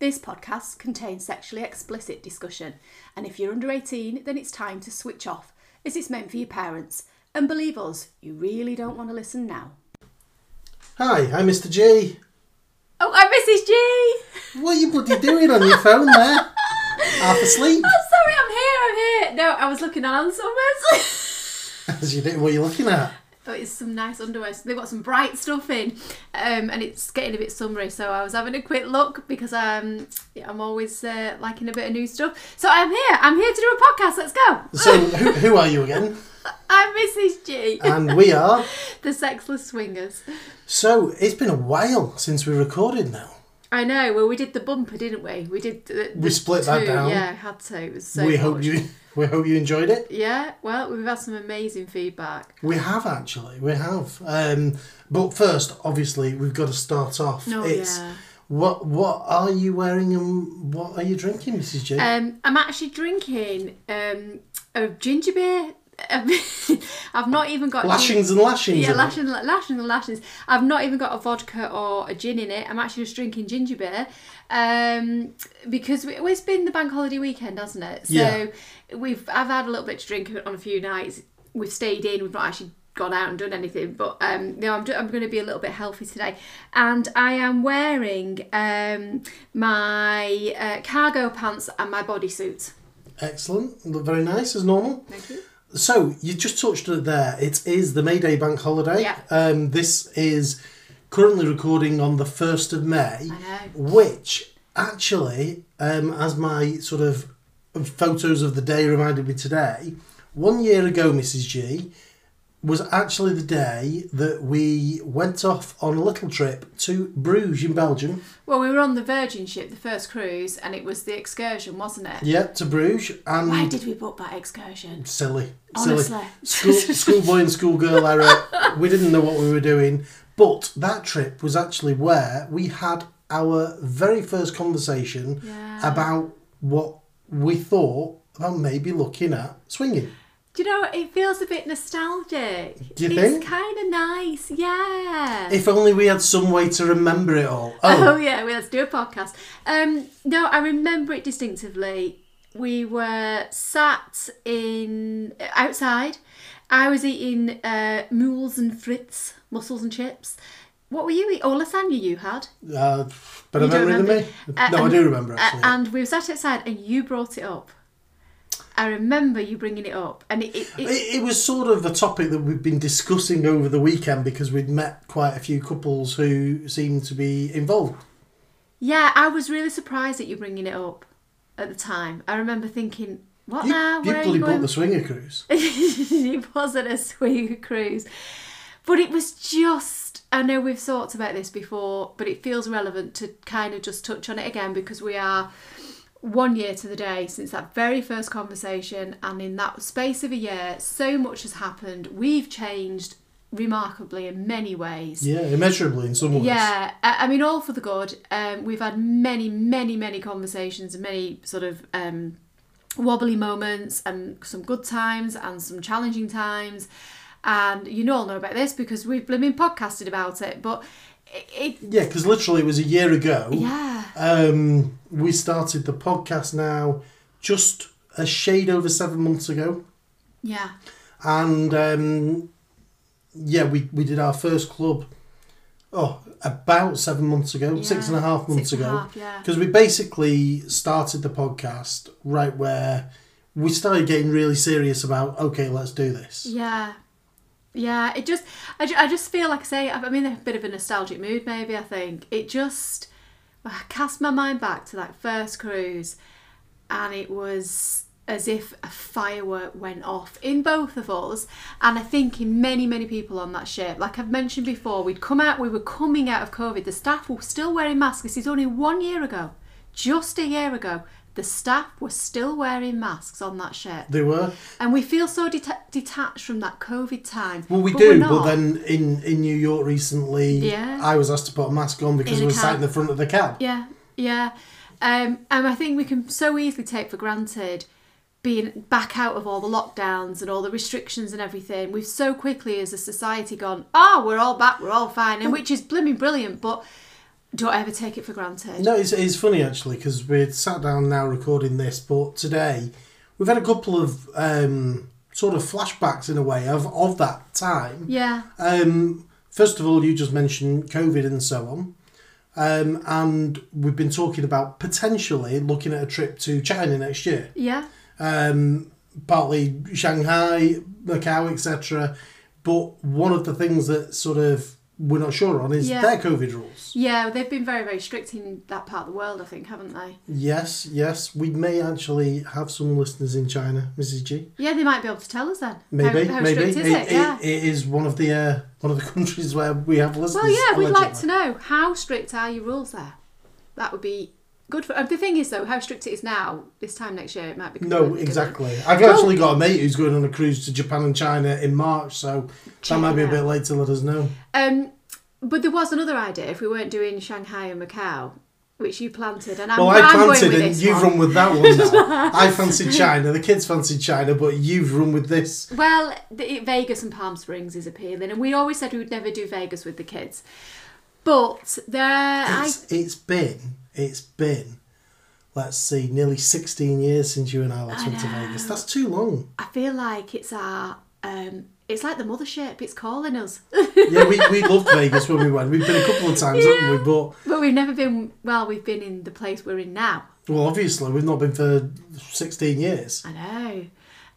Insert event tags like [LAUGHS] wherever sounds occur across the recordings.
This podcast contains sexually explicit discussion, and if you're under 18, then it's time to switch off, as it's meant for your parents. And believe us, you really don't want to listen now. Hi, I'm Mr. G. Oh, I'm Mrs. G! [LAUGHS] What are you bloody doing on your phone there? Half asleep? Oh, sorry, I'm here, I'm here. No, I was looking on Summers. [LAUGHS] As you did, what are you looking at? Oh, it's some nice underwear. So they've got some bright stuff in, um, and it's getting a bit summery. So I was having a quick look because um, yeah, I'm always uh, liking a bit of new stuff. So I'm here. I'm here to do a podcast. Let's go. So, who, who are you again? [LAUGHS] I'm Mrs. G, And we are. [LAUGHS] the sexless swingers. So, it's been a while since we recorded now. I know. Well, we did the bumper, didn't we? We did. The, the We split that down. Yeah, I had to. It was so. we hope you we hope you enjoyed it. Yeah. Well, we've had some amazing feedback. We have actually, we have. Um, but first, obviously, we've got to start off. Oh, it's yeah. what what are you wearing and what are you drinking, Mrs. G? Um, I'm actually drinking um, a ginger beer. [LAUGHS] I've not even got gin- lashings and lashings. Yeah, in lashings, lashings and lashings. I've not even got a vodka or a gin in it. I'm actually just drinking ginger beer um, because we, it's been the bank holiday weekend, hasn't it? So Yeah. we've I've had a little bit to drink on a few nights. We've stayed in. We've not actually gone out and done anything, but um, no, I'm, do- I'm going to be a little bit healthy today, and I am wearing um, my uh, cargo pants and my bodysuit. Excellent. Look very nice as normal. Thank you. So you just touched on it there. It is the May Day bank holiday. Yeah. Um, this is currently recording on the first of May, I know. which actually, um, as my sort of photos of the day reminded me today, one year ago, Mrs. G, was actually the day that we went off on a little trip to Bruges in Belgium. Well, we were on the Virgin ship, the first cruise, and it was the excursion, wasn't it? Yeah, to Bruges and Why did we book that excursion? silly, Honestly. silly. School, [LAUGHS] schoolboy and schoolgirl error. We didn't know what we were doing, but that trip was actually where we had our very first conversation Yeah. about what we thought about maybe looking at swinging. Do you know, it feels a bit nostalgic. Do you it's think? kind of nice, yeah. If only we had some way to remember it all. Oh Oh, yeah, well, let's do a podcast. Um, no, I remember it distinctively. We were sat in outside. I was eating uh, moules and frites, mussels and chips. What were you eating? Oh, lasagna you had. uh, better You don't memory than me. remember? Uh, no, I do remember Uh, and we were sat outside, and you brought it up. I remember you bringing it up, and it, it, it It, it was sort of a topic that we've been discussing over the weekend because we'd met quite a few couples who seemed to be involved. yeah, I was really surprised that you bringing it up at the time. I remember thinking, "What You, now? you Where are bloody you bought going?" the swinger cruise. [LAUGHS] it wasn't a swinger cruise, but it was just. I know we've talked about this before, but it feels relevant to kind of just touch on it again because we are one year to the day since that very first conversation, and in that space of a year, so much has happened. We've changed remarkably in many ways. Yeah, immeasurably in some ways. Yeah, I mean, all for the good. Um, we've had many, many, many conversations and many sort of um, wobbly moments and some good times and some challenging times. And you know, all know about this because we've been podcasted about it. But it, Yeah, because literally it was a year ago. yeah, Um, we started the podcast now just a shade over seven months ago. yeah, And um, yeah, we, we did our first club, oh, about seven months ago, six and a half months Six ago. half, yeah. Because we basically started the podcast right where we started getting really serious about, okay, let's do this. Yeah. Yeah, it just, I, ju- I just feel like I say, I'm in a bit of a nostalgic mood, maybe, I think. It just, I cast my mind back to that first cruise, and it was as if a firework went off in both of us, and I think in many, many people on that ship. Like I've mentioned before, we'd come out, we were coming out of COVID, the staff were still wearing masks. This is only one year ago, just a year ago. The staff were still wearing masks on that ship. They were. And we feel so deta- detached from that COVID time. Well, we but do, but then in, in New York recently, Yeah. I was asked to put a mask on because a was sat in the front of the cab. Yeah, yeah. Um, and I think we can so easily take for granted being back out of all the lockdowns and all the restrictions and everything. We've so quickly as a society gone, oh, we're all back, we're all fine, and which is blooming brilliant. But don't ever take it for granted. No, it's, it's funny actually because we're sat down now recording this, but today we've had a couple of um, sort of flashbacks in a way of, of that time. Yeah. Um, first of all, you just mentioned COVID and so on. Um, and we've been talking about potentially looking at a trip to China next year. Yeah. Um, partly Shanghai, Macau, etc. But one of the things that sort of we're not sure on is Yeah. their COVID rules. Yeah, they've been very, very strict in that part of the world, I think, haven't they? Yes, yes, we may actually have some listeners in China, Mrs. G. Yeah, they might be able to tell us then. Maybe, how, how maybe is it? Yeah. it is one of the uh, one of the [LAUGHS] countries where we have listeners. well, yeah, we'd like to know how strict are your rules there. That would be good for. uh, The thing is, though, how strict it is now, this time next year, it might be. No, completely different. exactly. I've actually got a mate who's going on a cruise to Japan and China in March, so that might be a bit late to let us know. Um, but there was another idea if we weren't doing Shanghai and Macau, which you planted, and I'm, Well, I I'm going planted with and this you've one. run with that one now. [LAUGHS] I fancied China, the kids fancied China, but you've run with this. Well, the, Vegas and Palm Springs is appealing, and we always said we would never do Vegas with the kids. But there, I It's, it's been, it's been, let's see, nearly 16 years since you and I last I went to know. Vegas. That's too long. I feel like it's our, um, it's like the mothership. It's calling us, Yeah, we, we loved Vegas when we went. We've been a couple of times, haven't we? But, but we've never been. Well, we've been in the place we're in now. well, obviously, we've not been for 16 years. I know.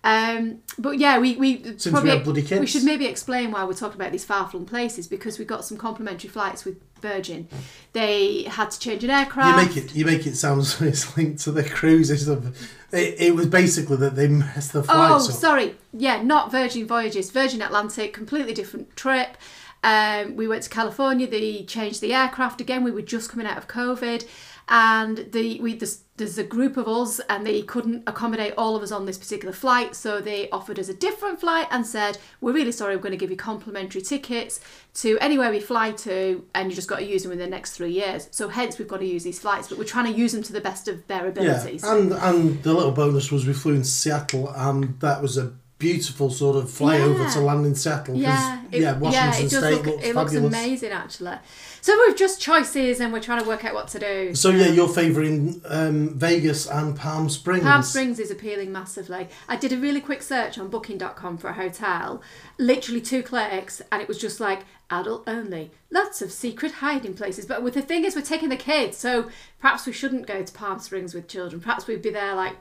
Um, but yeah, we we Since we probably kids. we should maybe explain why we're talking about these far flung places because we got some complimentary flights with Virgin. They had to change an aircraft. You make it. You make it sound [LAUGHS] so it's linked to the cruises. Of, it, it was basically that they messed the Oh, flights up. Oh, sorry. Yeah, not Virgin Voyages. Virgin Atlantic, completely different trip. Um, we went to California. They changed the aircraft again. We were just coming out of COVID, and the we there's, there's a group of us, and they couldn't accommodate all of us on this particular flight. So they offered us a different flight and said, "We're really sorry. We're going to give you complimentary tickets to anywhere we fly to, and you just got to use them in the next three years." So hence we've got to use these flights, but we're trying to use them to the best of their abilities Yeah, and and the little bonus was we flew in Seattle, and that was a beautiful sort of flyover Yeah. to land in Seattle. Yeah, it, yeah, Washington yeah, it State look, looks it looks amazing actually. So we've just choices and we're trying to work out what to do. So yeah, you're favouring um, Vegas and Palm Springs. Palm Springs is appealing massively. I did a really quick search on booking.com for a hotel, literally two clicks, and it was just like adult only. Lots of secret hiding places. But with the thing is, we're taking the kids, so perhaps we shouldn't go to Palm Springs with children. Perhaps we'd be there like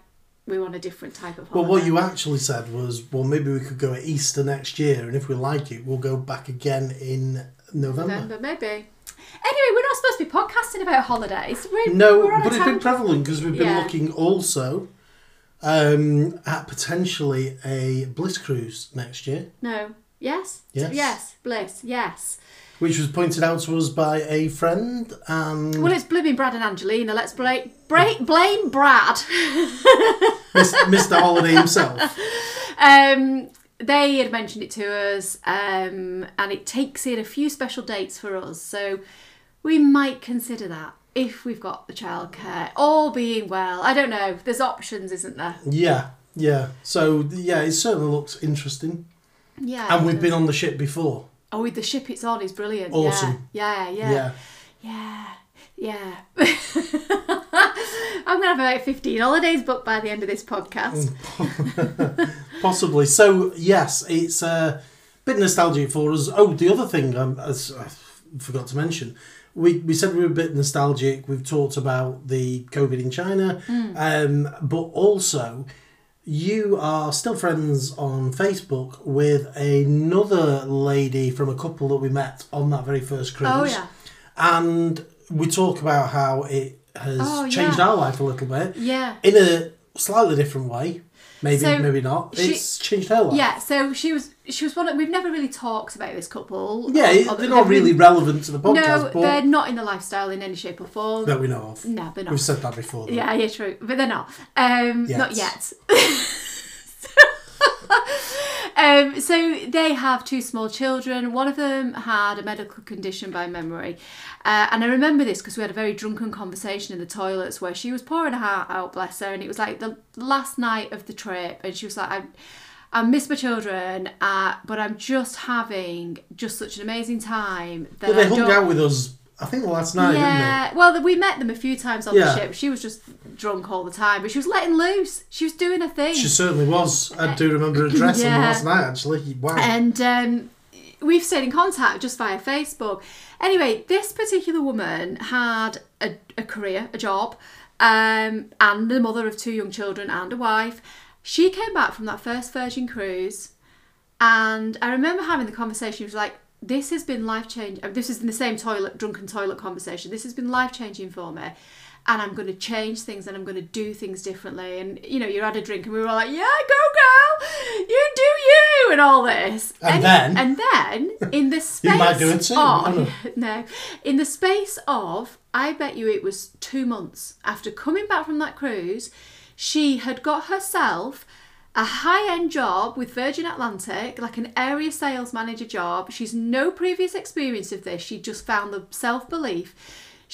we want a different type of Well, what you actually said was, well, maybe we could go at Easter next year, and if we like it, we'll go back again in November. November, maybe. Anyway, we're not supposed to be podcasting about holidays. We're, No, we're but it's been prevalent because we've been Yeah. looking also um, at potentially a Bliss cruise next year, No. Yes? Yes. Yes. Bliss. Yes. which was pointed out to us by a friend. And Well, it's blooming Brad and Angelina. Let's blame, blame, blame Brad. [LAUGHS] Mr. Holiday himself. um, they had mentioned it to us, um, and it takes in a few special dates for us. So we might consider that if we've got the childcare. All being well. I don't know. There's options, isn't there? Yeah, yeah. So yeah, it certainly looks interesting. Yeah. And we've does. been on the ship before. Oh, with the ship it's on is brilliant. Awesome. Yeah. Yeah. Yeah. Yeah. Yeah. Yeah. [LAUGHS] I'm going to have about 15 holidays booked by the end of this podcast. [LAUGHS] [LAUGHS] Possibly. So yes, it's a bit nostalgic for us. Oh, the other thing um, as I forgot to mention, we we said we were a bit nostalgic. We've talked about the COVID in China, um, but also you are still friends on Facebook with another lady from a couple that we met on that very first cruise. Oh, yeah. And we talk about how it has Oh, changed yeah. our life a little bit Yeah. in a slightly different way. Maybe, So, maybe not. she- It's changed her life. Yeah, so she was she was one of, we've never really talked about this couple. Yeah, Or- or they're not really been- relevant to the podcast, No, but they're not in the lifestyle in any shape or form. that we know of. No, they're not. We've said that before. though. Yeah, yeah, true. But they're not. Um, Not Yet. yet. [LAUGHS] um, so they have two small children. One of them had a medical condition by memory. Uh, and I remember this because we had a very drunken conversation in the toilets where she was pouring her heart out, bless her. And it was like the last night of the trip. And she was like, I, I miss my children, uh, but I'm just having just such an amazing time. That they I hung out with us I think last night, didn't yeah, well, we met them a few times on Yeah. the ship. She was just drunk all the time, but she was letting loose. She was doing a thing. She certainly was. I do remember her dress on Yeah. last night, actually. Wow. and um, we've stayed in contact just via Facebook. Anyway, this particular woman had a, a career, a job, um, and the mother of two young children and a wife. She came back from that first Virgin cruise, and I remember having the conversation. She was like, "This has been life changing. This is in the same toilet, drunken toilet conversation. This has been life changing for me." And I'm going to change things and I'm going to do things differently. And you know, you had a drink and we were all like, "Yeah, go girl, you do you," and all this. And then? and then in the [LAUGHS] space might do it too, of- know. Oh. [LAUGHS] no, in the space of, I bet you it was two months after coming back from that cruise, she had got herself a high end job with Virgin Atlantic, like an area sales manager job. She's no previous experience of this. She just found the self belief.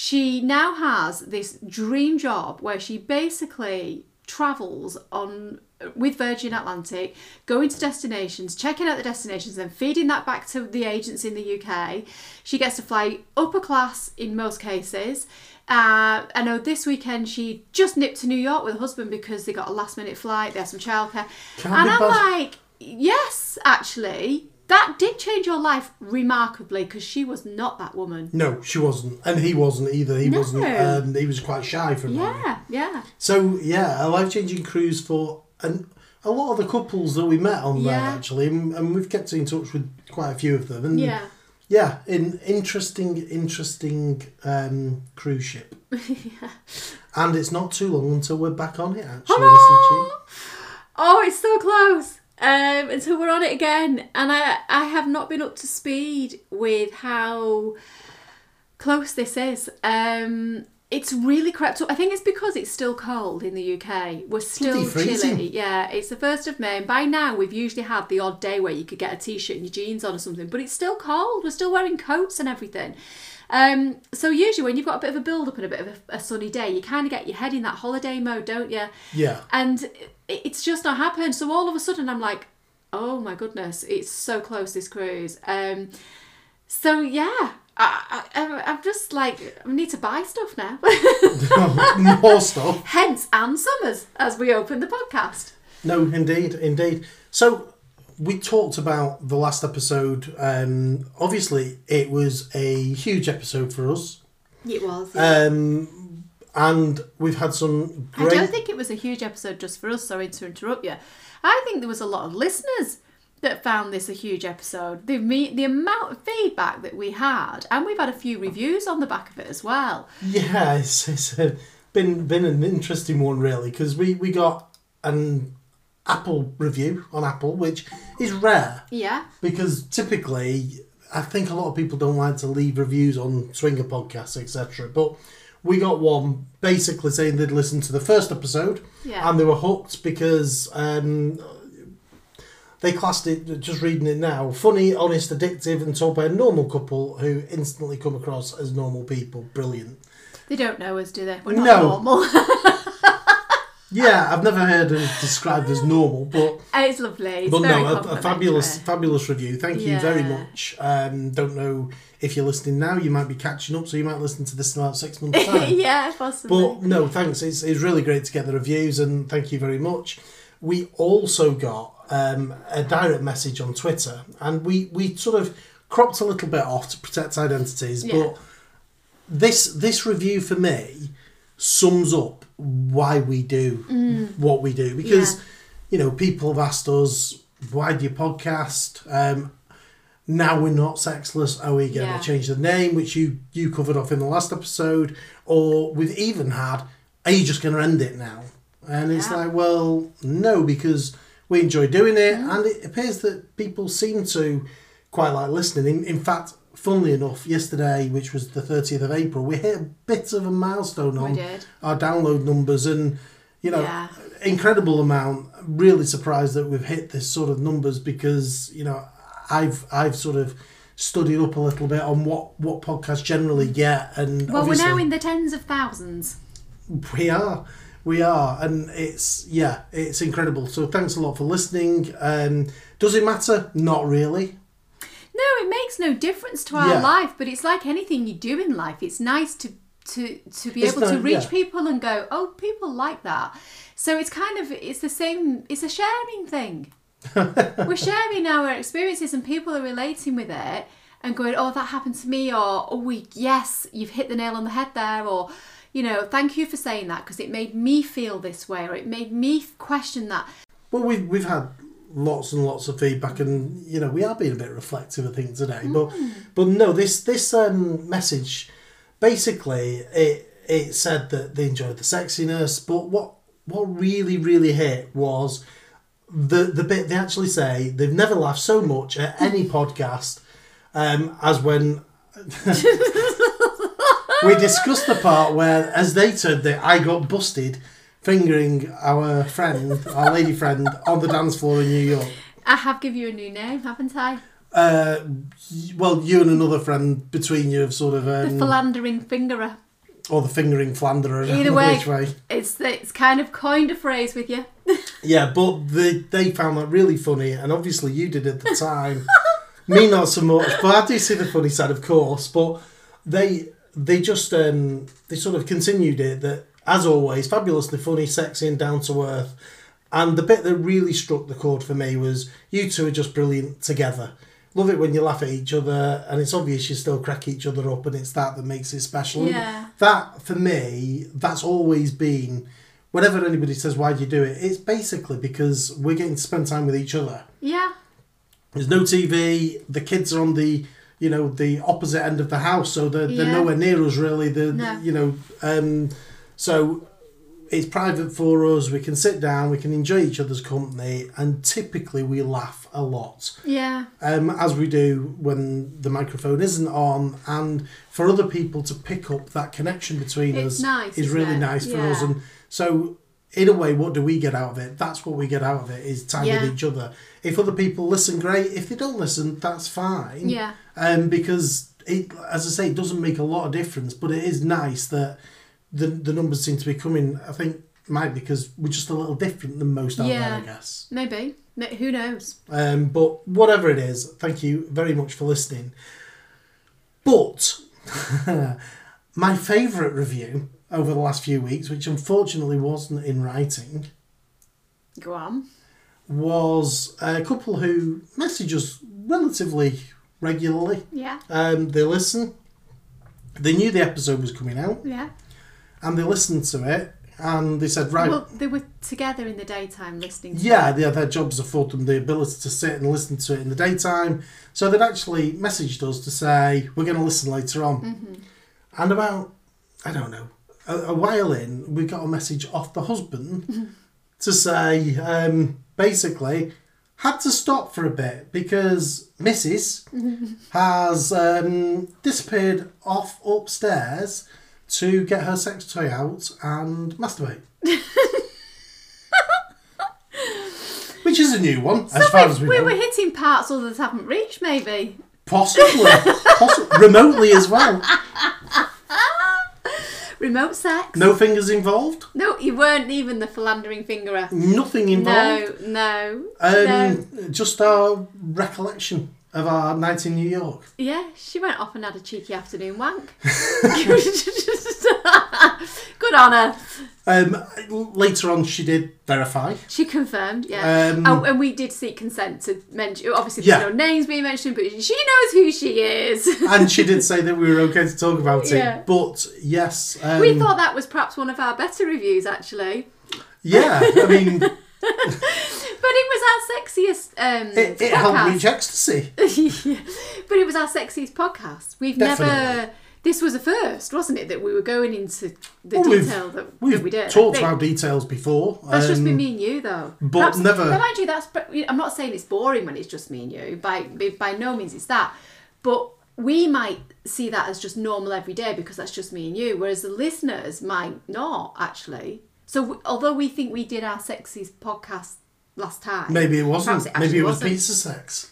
She now has this dream job where she basically travels on with Virgin Atlantic, going to destinations, checking out the destinations, then feeding that back to the agents in the UK. She gets to fly upper class in most cases. Uh, I know this weekend she just nipped to New York with her husband because they got a last minute flight. They had some childcare, Can't and I'm bad. like, yes, actually, that did change your life remarkably because she was not that woman. no, she wasn't. And he wasn't either. He No. wasn't. Um, he was quite shy from. Yeah, yeah. So, yeah, a life changing cruise for and a lot of the couples that we met on there, Yeah. actually. And, and we've kept in touch with quite a few of them. And Yeah. Yeah, in interesting, interesting um, cruise ship. [LAUGHS] And it's not too long until we're back on it, actually. G. Oh, it's so close. Um, until we're on it again, and I I have not been up to speed with how close this is. Um, it's really crept up. I think it's because it's still cold in the UK. We're still chilly. Yeah, it's the first of May, and by now we've usually had the odd day where you could get a t-shirt and your jeans on or something, but it's still cold. We're still wearing coats and everything. Um, so usually when you've got a bit of a build up and a bit of a, a sunny day, you kind of get your head in that holiday mode, don't you? Yeah. and it- it's just not happened. So all of a sudden, I'm like, oh my goodness, it's so close this cruise. Um, so yeah, I, I'm just like, I need to buy stuff now. [LAUGHS] More stuff. Hence Anne Summers as we open the podcast. No, indeed, indeed. So we talked about the last episode. Um, obviously, it was a huge episode for us, It was. um, and we've had some I don't think it was a huge episode just for us. Sorry to interrupt you. I think there was a lot of listeners that found this a huge episode. The me- the amount of feedback that we had, and we've had a few reviews on the back of it as well. Yeah, [LAUGHS] it's, it's uh, been been an interesting one really because we we got an Apple review on Apple, which is rare Yeah. because typically I think a lot of people don't like to leave reviews on swinger podcasts, etc. But we got one basically saying they'd listened to the first episode Yeah. and they were hooked because um, they classed it, just reading it now, funny, honest, addictive, and told by a normal couple who instantly come across as normal people. Brilliant. They don't know us, do they? We're not No. normal. [LAUGHS] Yeah, I've never heard them described as normal, but it's lovely. It's but no, a, a fabulous fabulous review. Thank you very much. Um, don't know if you're listening now, you might be catching up, so you might listen to this in about six months' [LAUGHS] time. yeah, possibly. But no, thanks. It's, it's really great to get the reviews, and thank you very much. We also got um, a direct message on Twitter, and we, we sort of cropped a little bit off to protect identities. Yeah. But this this review for me sums up why we do what we do because Yeah. you know people have asked us why do you podcast um, now we're not sexless are we going to Yeah. change the name which you you covered off in the last episode or we've even had are you just going to end it now and it's Yeah. like well no because we enjoy doing it Mm-hmm. and it appears that people seem to quite like listening in, in fact funnily enough yesterday which was the 30th of april we hit a bit of a milestone on our download numbers and you know Yeah. incredible amount. Really surprised that we've hit this sort of numbers because you know i've i've sort of studied up a little bit on what what podcasts generally get and well, we're now in the tens of thousands. we are. We are. And it's yeah it's incredible. So thanks a lot for listening. Um does it matter? Not really No, it makes no difference to our Yeah. life, but it's like anything you do in life. It's nice to to to be It's able to reach yeah. people and go, "Oh, people like that." So it's kind of it's the same. It's a sharing thing. [LAUGHS] We're sharing our experiences, and people are relating with it and going, "Oh, that happened to me," or "Oh, we yes, you've hit the nail on the head there," or you know, "Thank you for saying that because it made me feel this way," or "It made me question that." Well, we've we've had lots and lots of feedback, and you know we are being a bit reflective, I think, today. But but no, this this um, message basically it it said that they enjoyed the sexiness, but what what really really hit was the the bit they actually say they've never laughed so much at any [LAUGHS] podcast um, as when. [LAUGHS] we discussed the part where, as they said, that I got busted fingering our friend, our lady friend, on the dance floor in New York. I have give you a new name, haven't I? Uh, well, you and another friend between you have sort of, The um, philandering fingerer. or the fingering flanderer. Either way. which way. It's it's kind of coined a phrase with you. [LAUGHS] Yeah, but they they found that really funny, and obviously you did at the time. [LAUGHS] Me not so much, but I do see the funny side, of course. But they they just um, they sort of continued it that as always, fabulously funny, sexy, and down to earth. And the bit that really struck the chord for me was you two are just brilliant together. Love it when you laugh at each other, and it's obvious you still crack each other up, and it's that that makes it special. Yeah. That for me, that's always been. Whenever anybody says why do you do it, it's basically because we're getting to spend time with each other. Yeah. There's no TV. The kids are on the, you know, the opposite end of the house, so they're, they're nowhere near us really. The No. you know, um, so it's private for us. We can sit down, we can enjoy each other's company, and typically we laugh a lot Yeah. um, as we do when the microphone isn't on, and for other people to pick up that connection between It's us nice, is really it? nice for us. And so, in a way, what do we get out of it? That's what we get out of it is time Yeah. with each other. If other people listen, great. If they don't listen, that's fine. Yeah. Um, because it, as I say, it doesn't make a lot of difference, but it is nice that the the numbers seem to be coming. I think might because we're just a little different than most out there, Yeah. I guess. Maybe. Ma- Who knows? Um, but whatever it is, thank you very much for listening. But [LAUGHS] my favourite review over the last few weeks, which unfortunately wasn't in writing, Go on. was a couple who message us relatively regularly. Yeah. Um, they listen. They knew the episode was coming out, Yeah. And they listened to it, and they said, "Right, Well, they were together in the daytime listening. To Yeah, yeah, their jobs afford them the ability to sit and listen to it in the daytime. So they'd actually messaged us to say, we're going to listen later on. Mm-hmm. And about, I don't know, a, a while in, we got a message off the husband Mm-hmm. to say, um, basically, had to stop for a bit because Mrs. has um, disappeared off upstairs to get her sex toy out and masturbate. [LAUGHS] Which is a new one, as far as we we know. were hitting parts others haven't reached, maybe. Possibly, possi- [LAUGHS] remotely as well. Remote sex. No fingers involved. No, you weren't even the philandering fingerer. Nothing involved. No, no, no. Um, Just our recollection of our night in New York. Yeah, she went off and had a cheeky afternoon wank. [LAUGHS] [LAUGHS] Good on her. Um, later on, she did verify. She confirmed, yeah. Um, oh, and we did seek consent to mention. Obviously, there's Yeah. no names being mentioned, but she knows who she is. [LAUGHS] and she did say that we were okay to talk about Yeah. it. But yes, um, we thought that was perhaps one of our better reviews, actually. yeah, I mean, But it was our sexiest um, it podcast. helped reach ecstasy. Yeah. But it was our sexiest podcast. We've never. This was a first, wasn't it? That we were going into the Well, detail that, that we did. Talked about details before. That's just um, been me and you, though. but never- Now, mind you, that's. I'm not saying it's boring when it's just me and you. By by no means it's that. But we might see that as just normal every day because that's just me and you, whereas the listeners might not actually. So although we think we did our sexiest podcast last time, Maybe it wasn't. it maybe it was wasn't. pizza sex.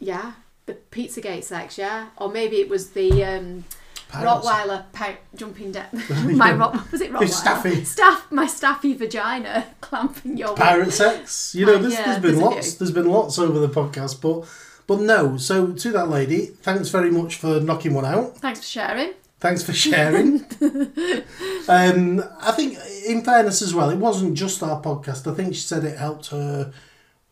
Yeah, the Pizzagate sex, yeah, or maybe it was the um. Rottweiler pi- jumping down. [LAUGHS] [LAUGHS] my Rott was it Rottweiler? staffy. Staff, my staffy vagina [LAUGHS] clamping your. pirate sex. You know, there's, yeah, there's been lots. There's been lots over the podcast, but But no, so to that lady, thanks very much for knocking one out. Thanks for sharing. Thanks for sharing. [LAUGHS] um, I think, in fairness as well, it wasn't just our podcast. I think she said it helped her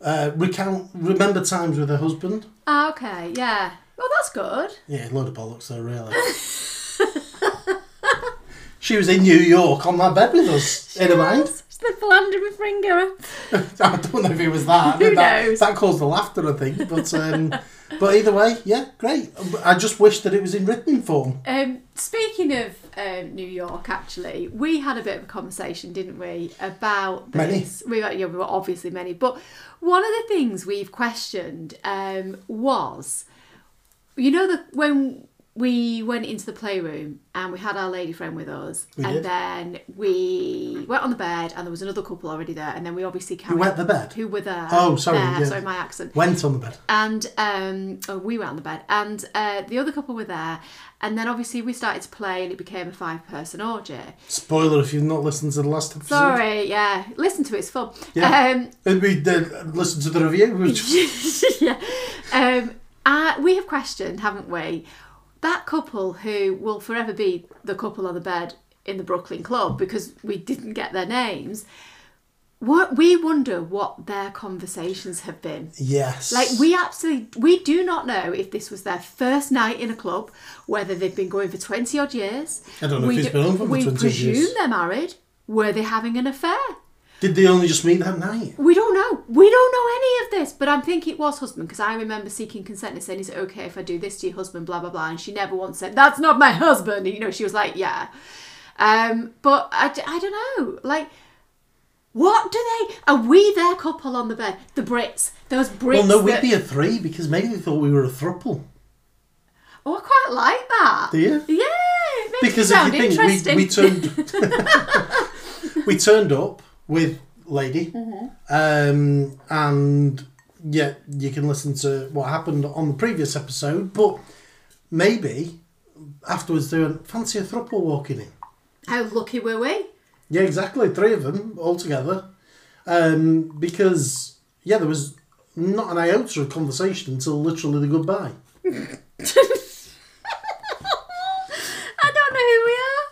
uh, recount, remember times with her husband. Ah, okay, yeah. Well, that's good. Yeah, a load of bollocks though, really. [LAUGHS] she was in New York on that bed with us, [LAUGHS] in her mind. She's the philandery finger. I don't know if it was that. Who that, knows? That caused the laughter, I think. But um, but either way, yeah, great. I just wish that it was in written form. Um, speaking of um, New York, actually, we had a bit of a conversation, didn't we, about Many. this? We were, yeah, we were obviously many, but one of the things we've questioned um, was, you know, that when we went into the playroom and we had our lady friend with us, We and did. then we went on the bed, and there was another couple already there, and then we obviously carried wet the bed? who were there. Oh, sorry, there, yeah. sorry, my accent Went on the bed. and um, oh, we went on the bed, and uh, the other couple were there, and then obviously we started to play, and it became a five-person orgy. Spoiler if you've not listened to the last episode. Sorry, yeah, listen to it, it's fun. Yeah. Um, And we did listen to the review. [LAUGHS] Yeah, um, uh, we have questioned, haven't we, that couple who will forever be the couple on the bed in the Brooklyn Club because we didn't get their names. What we wonder what their conversations have been. yes. Like we absolutely we do not know if this was their first night in a club, whether they've been going for twenty odd years. I don't know if we it's been on for We 20 odd presume years. they're married. Were they having an affair? Did they only just meet that night? We don't know. We don't know any of this. But I'm thinking it was husband because I remember seeking consent and saying, "Is it okay if I do this to your husband?" Blah blah blah. And she never once said, "That's not my husband." You know, she was like, "Yeah." Um, but I don't know. Like, what do they? Are we their couple on the bed? The Brits, those Brits. Well, no, we'd that- be a three because maybe they thought we were a thruple. Oh, I quite like that. Do you? Yeah, it makes Because it if you think we, we turned [LAUGHS] [LAUGHS] we turned up with lady, Mm-hmm. um, and yeah, you can listen to what happened on the previous episode, but maybe afterwards they went fancy a thruple walking in. How lucky were we? Yeah, exactly. Three of them all together. Um, because, yeah, there was not an iota of conversation until literally the goodbye. [LAUGHS] I don't know who we are.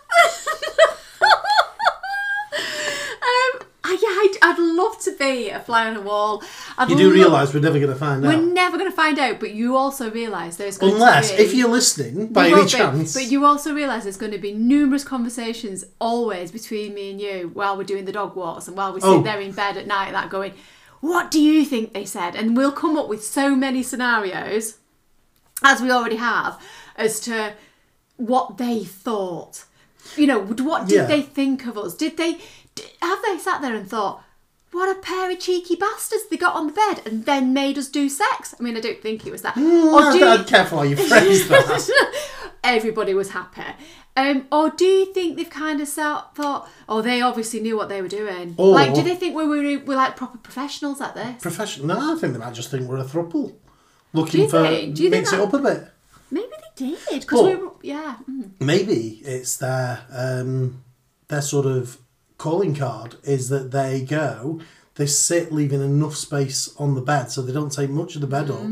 um, I, yeah, I'd, I'd love to be a fly on a wall. I'd You do realise we're never going to find out. we're never going to find out, but you also realise there's going Unless, to be. if you're listening, by any be, chance. but you also realise there's going to be numerous conversations always between me and you while we're doing the dog walks and while we sit Oh. there in bed at night, that going, what do you think they said? And we'll come up with so many scenarios, as we already have, as to what they thought. You know, what did Yeah. they think of us? Did they have they sat there and thought, what a pair of cheeky bastards they got on the bed and then made us do sex? I mean, I don't think it was that. Mm, Or do you- careful how you [LAUGHS] phrase that. everybody was happy. Um, or do you think they've kind of thought, oh, they obviously knew what they were doing? Or- like, do they think we were, we're like proper professionals at this? Professional. No, I think they might just think we're a thruple. Looking for think? Do you think mix it up a bit. Maybe they did because we were, yeah. mm. Maybe it's their um, their sort of calling card is that they go, they sit leaving enough space on the bed so they don't take much of the bed up.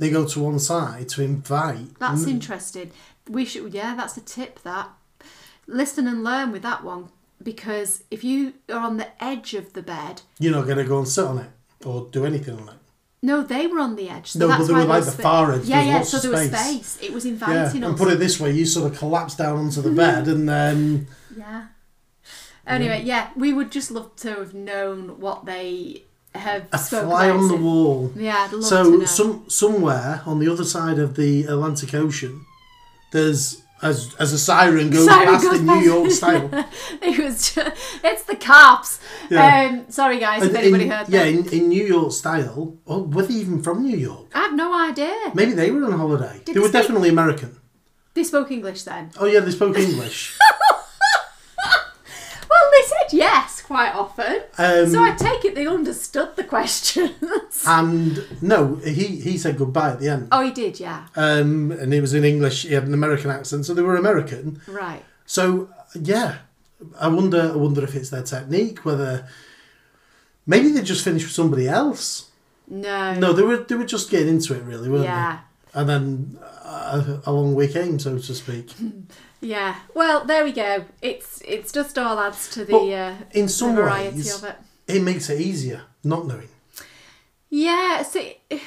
They go to one side to invite. Mm. That's Mm. interesting. We should, yeah, that's a tip. That listen and learn with that one because if you are on the edge of the bed, You're not going to go and sit on it or do anything on it. no, they were on the edge. So No, but that's they why were like the far edge, Yeah, yeah. So there was space. space. It was inviting. Yeah, and put it this way, you sort of collapse down onto the bed [LAUGHS] and then Yeah. Anyway, yeah, we would just love to have known what they have a fly about on the wall. Yeah, I'd love to So know. some somewhere on the other side of the Atlantic Ocean, there's as as a siren goes Siren past goes in New past. York style. [LAUGHS] it was just, it's the cops. Yeah. Um, sorry guys, if And anybody in, heard yeah, that. in, in New York style. or were they even from New York? I have no idea. Maybe they were on holiday. Did they they were speak- definitely American. They spoke English then. Oh yeah, they spoke English. [LAUGHS] Said yes quite often. Um, so I take it they understood the questions. [LAUGHS] and no, he he said goodbye at the end. oh, he did, yeah. Um, and it was in English. He had an American accent, so they were American. Right. So yeah, I wonder. I wonder if it's their technique. Whether maybe they just finished with somebody else. No. No, they were they were just getting into it really, weren't Yeah. they? And then uh, a long weekend, so to speak. [LAUGHS] Yeah. Well, there we go. It's it's just all adds to the, But uh, in the some variety ways, of it. it makes it easier not knowing. Yeah, so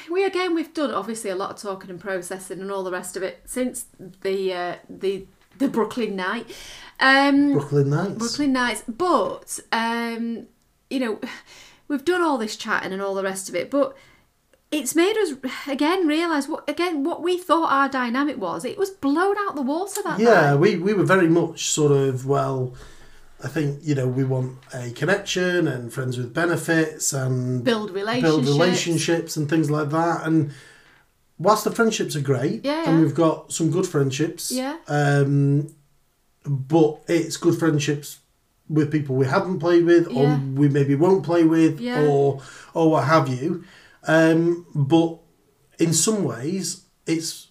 we again we've done obviously a lot of talking and processing and all the rest of it since the uh, the the Brooklyn night. Um, Brooklyn Nights. Brooklyn Nights. But um, you know, we've done all this chatting and all the rest of it, but it's made us again realise what again what we thought our dynamic was. It was blown out the water that Yeah, night. we, we were very much sort of, well, I think, you know, we want a connection and friends with benefits and Build relationships. build relationships and things like that. And whilst the friendships are great, Yeah, and we've got some good friendships, Yeah. um, but it's good friendships with people we haven't played with Yeah. or we maybe won't play with Yeah. or or what have you. Um, but in some ways, it's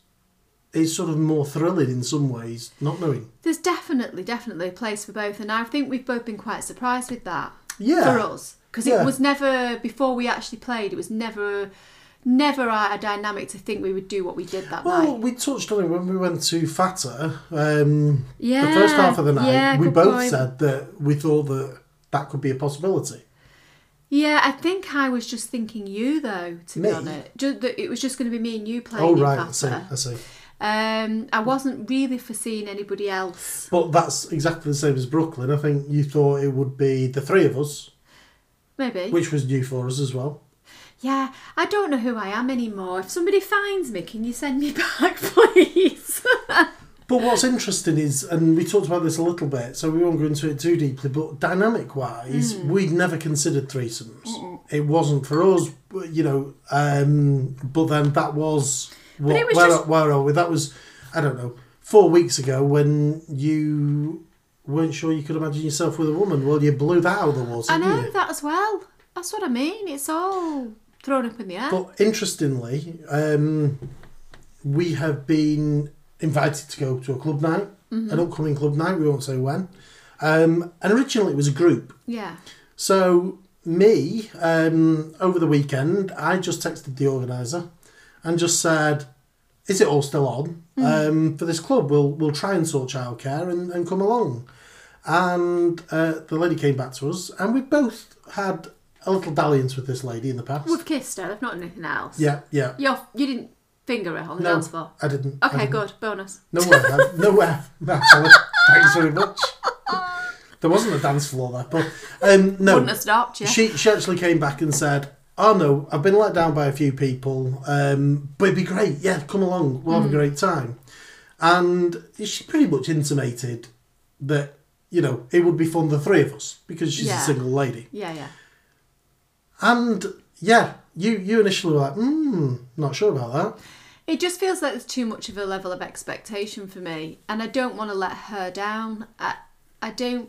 it's sort of more thrilling in some ways, not knowing. There's definitely, definitely a place for both, and I think we've both been quite surprised with that Yeah. for us because Yeah. it was never before we actually played. It was never, never our dynamic to think we would do what we did that Well, night. we touched on it when we went to Fata. Um, Yeah, the first half of the night, yeah, we both point. said that we thought that that could be a possibility. Yeah, I think I was just thinking you though. To Me? be honest, just, it was just going to be me and you playing Oh right, I see, I see. Um, I wasn't really foreseeing anybody else. But that's exactly the same as Brooklyn. I think you thought it would be the three of us, Maybe. which was new for us as well. Yeah, I don't know who I am anymore. If somebody finds me, can you send me [LAUGHS] back, please? But what's interesting is, and we talked about this a little bit, so we won't go into it too deeply, but dynamic wise, Hmm. we'd never considered threesomes. It wasn't for us, you know, um, but then that was, what, it was where, just- where are we? That was, I don't know, four weeks ago when you weren't sure you could imagine yourself with a woman. Well, you blew that out of the water, I know you? that as well. That's what I mean. It's all thrown up in the air. But interestingly, um, we have been invited to go to a club night, Mm-hmm. an upcoming club night. We won't say when. Um, and originally it was a group. yeah. So me, um, over the weekend, I just texted the organizer and just said, "Is it all still on um, for this club? We'll we'll try and sort childcare and, and come along." And uh, the lady came back to us, and we both had a little dalliance with this lady in the past. We've kissed her. They've not done anything else. Yeah, yeah. You're, you didn't finger on the No, dance floor. I didn't. I Okay, didn't. good. Bonus. Nowhere, man. nowhere. [LAUGHS] Thanks very much. There wasn't a dance floor there, but um, no. Wouldn't have stopped you. She she actually came back and said, "Oh no, I've been let down by a few people, um, but it'd be great. Yeah, come along. We'll Mm. have a great time." And she pretty much intimated that you know it would be fun the three of us because she's Yeah. a single lady. yeah, yeah. And yeah, you you initially were like, "Hmm, not sure about that." It just feels like there's too much of a level of expectation for me, and I don't want to let her down. I, I don't,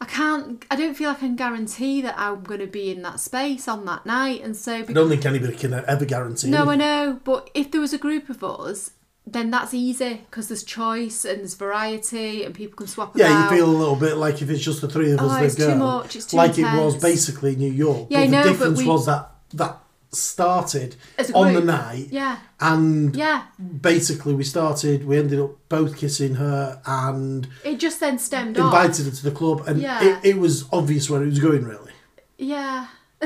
I can't, I don't feel like I can guarantee that I'm going to be in that space on that night, and so I don't think anybody can ever guarantee. No, I know, but if there was a group of us, then that's easy because there's choice and there's variety and people can swap Yeah, about. you feel a little bit like if it's just the three of us Oh, that it's go, too much, it's too like it was basically New York. Yeah, but know, the but difference we- was that that started on the night, Yeah, and yeah. basically we started. We ended up both kissing her and It just then stemmed off. invited her to the club, and Yeah. it, it was obvious where it was going. Really, Yeah. [LAUGHS]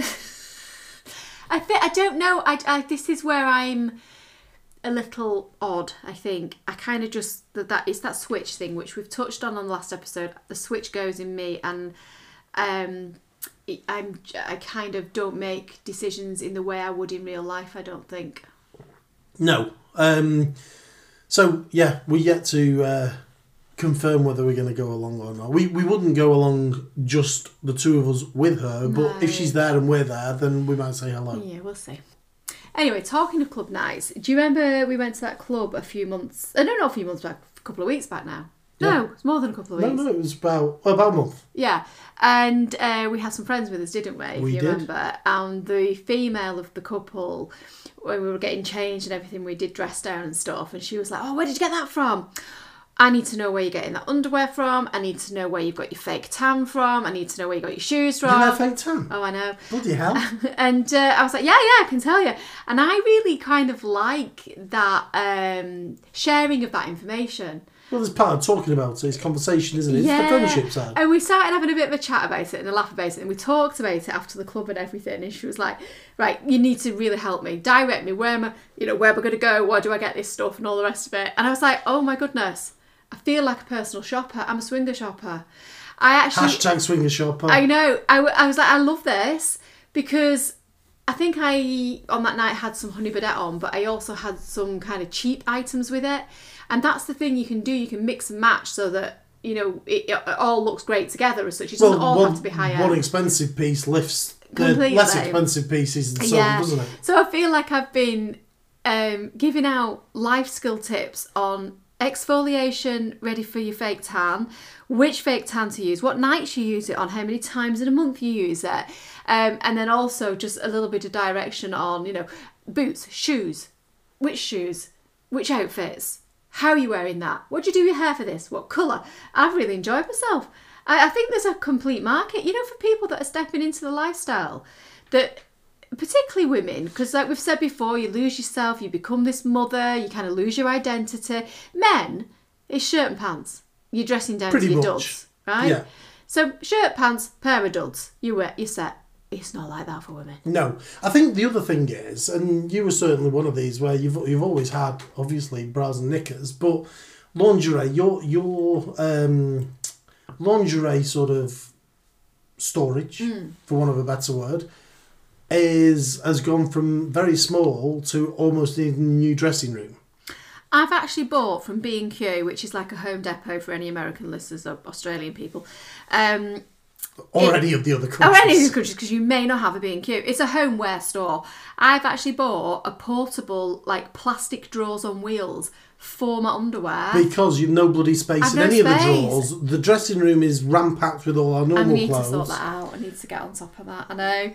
I think I don't know. I, I this is where I'm a little odd. I think I kind of just that that it's that switch thing which we've touched on on the last episode. The switch goes in me, and um, I'm I kind of don't make decisions in the way I would in real life. I don't think. no. Um, so yeah, we yet to uh, confirm whether we're going to go along or not. We we wouldn't go along just the two of us with her, but if she's there and we're there, then we might say hello. Yeah, we'll see. Anyway, talking of club nights, do you remember we went to that club a few months? I don't a few months back, a couple of weeks back now. No, it's more than a couple of weeks. no, no, it was about well, about a month. Yeah, and uh, we had some friends with us, didn't we? If We you did. remember, and the female of the couple, when we were getting changed and everything, we did dress down and stuff, and she was like, "Oh, where did you get that from?" I need to know where you're getting that underwear from. I need to know where you've got your fake tan from. I need to know where you got your shoes from. fake tan? Oh, I know. Bloody hell. [LAUGHS] and uh, I was like, yeah, yeah, I can tell you. And I really kind of like that um, sharing of that information. Well, there's part of talking about it. It's conversation, isn't it? It's the friendship side. And we started having a bit of a chat about it and a laugh about it, and we talked about it after the club and everything. And she was like, "Right, you need to really help me, direct me. Where am I? You know, where am I going to go? Where do I get this stuff and all the rest of it?" And I was like, "Oh my goodness, I feel like a personal shopper. I'm a swinger shopper. I actually, Hashtag swinger shopper. I know. I, w- I was like, I love this because." I think I on that night had some Honey Birdette on, but I also had some kind of cheap items with it, and that's the thing you can do. You can mix and match so that you know it, it all looks great together as such. It doesn't all one, have to be high end. one expensive piece lifts the less expensive pieces and so on, doesn't it? So I feel like I've been um, giving out life skill tips on exfoliation ready for your fake tan, which fake tan to use, what nights you use it on, how many times in a month you use it, um, and then also just a little bit of direction on, you know, boots, shoes, which shoes, which outfits, how are you wearing that, what do you do your hair for this, what colour. I've really enjoyed myself. I, I think there's a complete market, you know, for people that are stepping into the lifestyle that particularly women, because like we've said before, you lose yourself, you become this mother, you kind of lose your identity. Men, it's shirt and pants. You're dressing down Pretty to your much. duds, right? Yeah. So shirt, pants, pair of duds. You wear, you're set. It's not like that for women. No, I think the other thing is, and you were certainly one of these where you've you've always had obviously bras and knickers, but lingerie, your your um, lingerie sort of storage, Hmm. for want of a better word, is has gone from very small to almost needing a new dressing room. I've actually bought from B&Q, which is like a home depot for any American listeners or Australian people. Um, Or any of the other or countries. any of these countries because you may not have a B&Q. It's a homeware store. I've actually bought a portable like plastic drawers on wheels for my underwear. Because you've no bloody space I've in no any of the drawers. The dressing room is rampacked with all our normal clothes. I need clothes. to sort that out. I need to get on top of that. I know.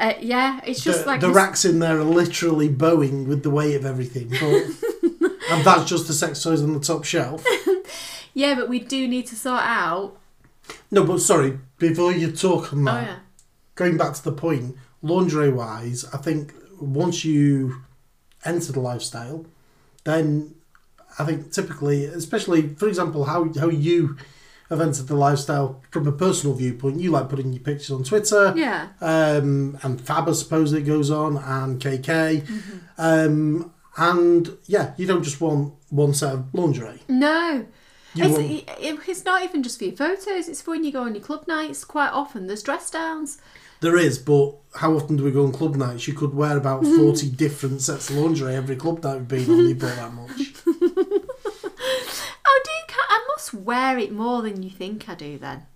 Uh, yeah, it's just the, like the racks in there are literally bowing with the weight of everything. But, [LAUGHS] and that's just the sex toys on the top shelf. [LAUGHS] yeah, but we do need to sort out. No, but sorry, before you talk on Oh that, yeah, going back to the point, lingerie wise, I think once you enter the lifestyle, then I think typically, especially for example, how how you have entered the lifestyle from a personal viewpoint, you like putting your pictures on Twitter. yeah. um, and Fab, I suppose it goes on, and KK, Mm-hmm. um, and yeah, you don't just want one set of lingerie. No. It's, it, it's not even just for your photos, it's for when you go on your club nights. Quite often there's dress downs. there is, but how often do we go on club nights? You could wear about forty different sets of lingerie every club night we've been on. You bought that much. [LAUGHS] Oh, do you, I must wear it more than you think I do then.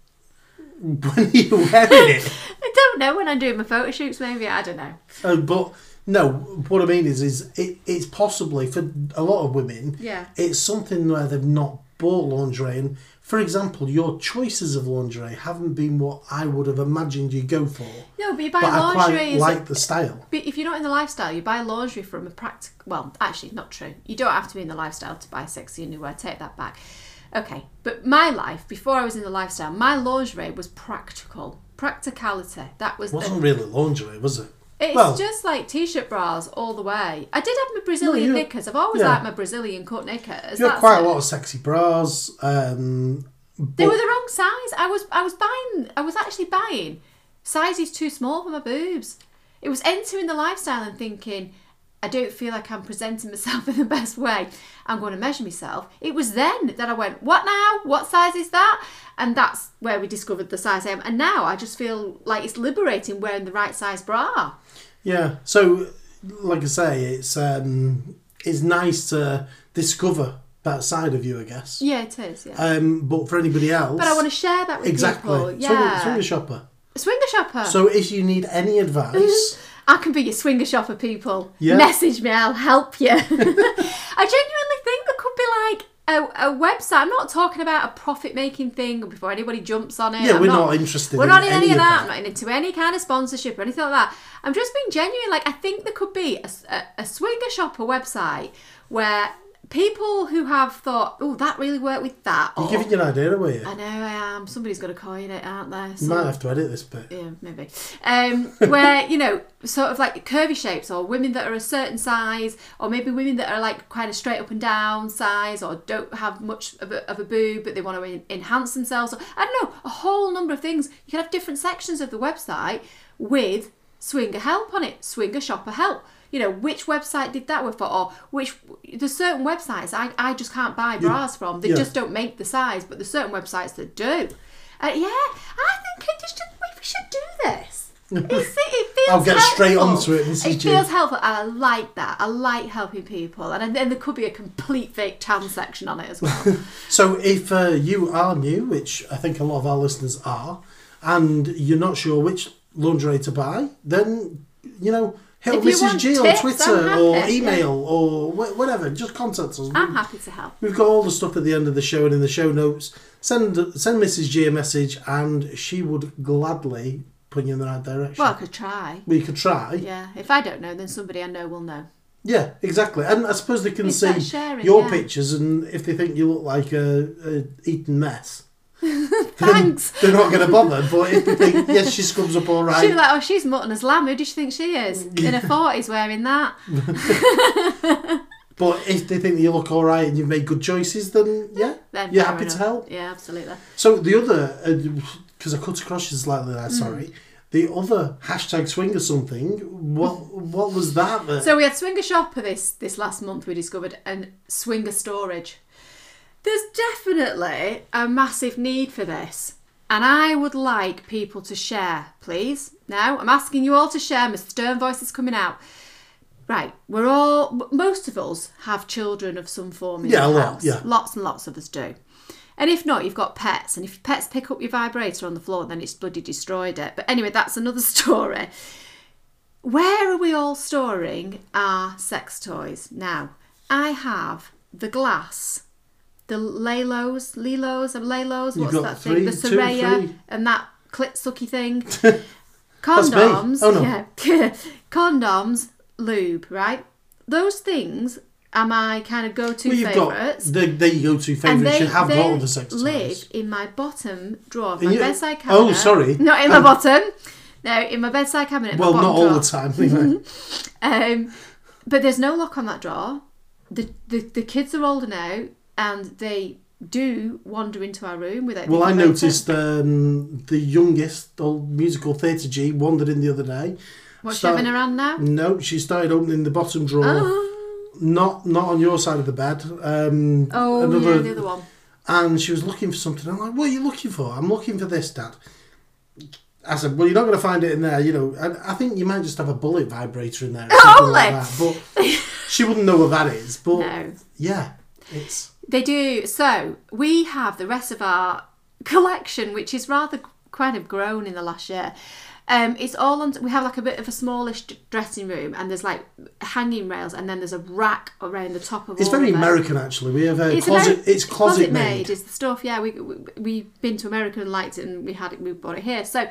[LAUGHS] when are you wearing it? [LAUGHS] I don't know when I'm doing my photo shoots, maybe. I don't know. Uh, but no, what I mean is, is it, it's possibly for a lot of women. Yeah. It's something where they've not bought lingerie, and for example, your choices of lingerie haven't been what I would have imagined you go for. No, but you buy But I lingerie. quite as a- like the style. But if you're not in the lifestyle, you buy lingerie from a practical. Well, actually, not true. You don't have to be in the lifestyle to buy sexy underwear. Take that back. Okay, but my life before I was in the lifestyle, my lingerie was practical, practicality. That was It the. wasn't really lingerie, was it? It's well- just like t-shirt bras all the way. I did have my Brazilian you- knickers. I've always yeah. liked my Brazilian cut knickers. You had quite it. a lot of sexy bras. Um, They were the wrong size. I was I was buying I was actually buying sizes too small for my boobs. It was entering the lifestyle and thinking, I don't feel like I'm presenting myself [LAUGHS] in the best way. I'm going to measure myself. It was then that I went, What now? What size is that? And that's where we discovered the size I am. And now I just feel like it's liberating wearing the right size bra. Yeah. So, like I say, it's um, it's nice to discover that side of you, I guess. Yeah, it is. Yeah. Um, but for anybody else, but I want to share that with you. exactly. people. Swing- Yeah. Swinger shopper. Swinger shopper. So, if you need any advice, [LAUGHS] I can be your swinger shopper, people. Yeah. Message me, I'll help you. [LAUGHS] I genuinely think there could be like a, a website. I'm not talking about a profit making thing before anybody jumps on it. yeah, I'm we're not, interested. We're in not in any, of that. I'm not into any kind of sponsorship or anything like that. I'm just being genuine. Like, I think there could be a, a, a swinger shopper website where people who have thought, oh, that really worked with that. You're or- giving your idea away. I know I am. Somebody's got to coin in it, aren't there? You might have to edit this bit. yeah, maybe. Um, where you know, sort of like curvy shapes, or women that are a certain size, or maybe women that are like kind of straight up and down size, or don't have much of a, of a boob, but they want to enhance themselves. Or, I don't know, a whole number of things. You can have different sections of the website with swinger help on it, swinger shopper help. You know, which website did that work for, or which there's certain websites I, I just can't buy bras from. They yeah. just don't make the size, but there's certain websites that do. Uh, yeah, I think it just we should do this. [LAUGHS] It's, it feels I'll get straight helpful. onto it, Mrs. It feels helpful, and I like that. I like helping people, and then there could be a complete fake tan section on it as well. [LAUGHS] So if uh, you are new, which I think a lot of our listeners are, and you're not sure which lingerie to buy, then you know hit If Mrs. G on Twitter or email or wh- whatever. Just contact us. I'm happy to help. We've got all the stuff at the end of the show and in the show notes. Send send Mrs. G a message, and she would gladly put you in the right direction. Well, I could try. we could try. Yeah, if I don't know, then somebody I know will know. Yeah, exactly. And I suppose they can It's see sharing, your yeah. pictures, and if they think you look like a, a eaten mess, [LAUGHS] Thanks. they're not going to bother. But if they think, yes, she scrubs up all right. She's like, oh, she's mutton as lamb. Who does she think she is? In her forties, wearing that. [LAUGHS] but if they think that you look all right and you've made good choices, then yeah, Then you're fair happy to enough. help. Yeah, absolutely. So the other, because I cut across you slightly Mm. there, sorry. The other hashtag swing or something. What what was that? that So we had Swinger Shopper this this last month. We discovered and Swinger Storage. There's definitely a massive need for this, and I would like people to share, please. Now I'm asking you all to share. My stern voice is coming out. Right, we're all most of us have children of some form in Yeah, the lot, house. yeah. Lots and lots of us do. And if not, you've got pets. And if pets pick up your vibrator on the floor, then it's bloody destroyed it. But anyway, that's another [LAUGHS] story. Where are we all storing our sex toys now? I have the glass, the Lalos, Lilos, and Lalos. You've What's that three, thing? The Soraya and that clit sucky thing. [LAUGHS] Condoms. Oh, no. Yeah. [LAUGHS] Condoms, lube. Right. Those things are my kind of go-to well, favourites. got the, there you go to And favourites. they, You have they all the sex live in my bottom drawer of my your- bedside cabinet. Oh, sorry. [LAUGHS] Not in my Um, bottom. No, in my bedside cabinet. Well, not all drawer. the time. Anyway. Um, but there's no lock on that drawer. The, the the kids are older now, and they do wander into our room without. well, I thinking about it. noticed um, the youngest old musical theatre G wandered in the other day. What's she having around now? No, she started opening the bottom drawer. Oh, Not not on your side of the bed. Um, oh another, yeah, the other one. and she was looking for something. I'm like, what are you looking for? I'm looking for this, Dad. I said, well, you're not going to find it in there. You know, I, I think you might just have a bullet vibrator in there, or something like that. But she wouldn't know what that is. But [LAUGHS] No, yeah, it's they do. So we have the rest of our collection, which is rather kind of grown in the last year. Um, it's all on. We have like a bit of a smallish dressing room, and there's like hanging rails, and then there's a rack around the top of. It. It's very of. American actually. We have a It's closet. Ameri- it's closet, made. is the stuff. Yeah, we, we we've been to America and liked it, and we had it. We bought it here. So,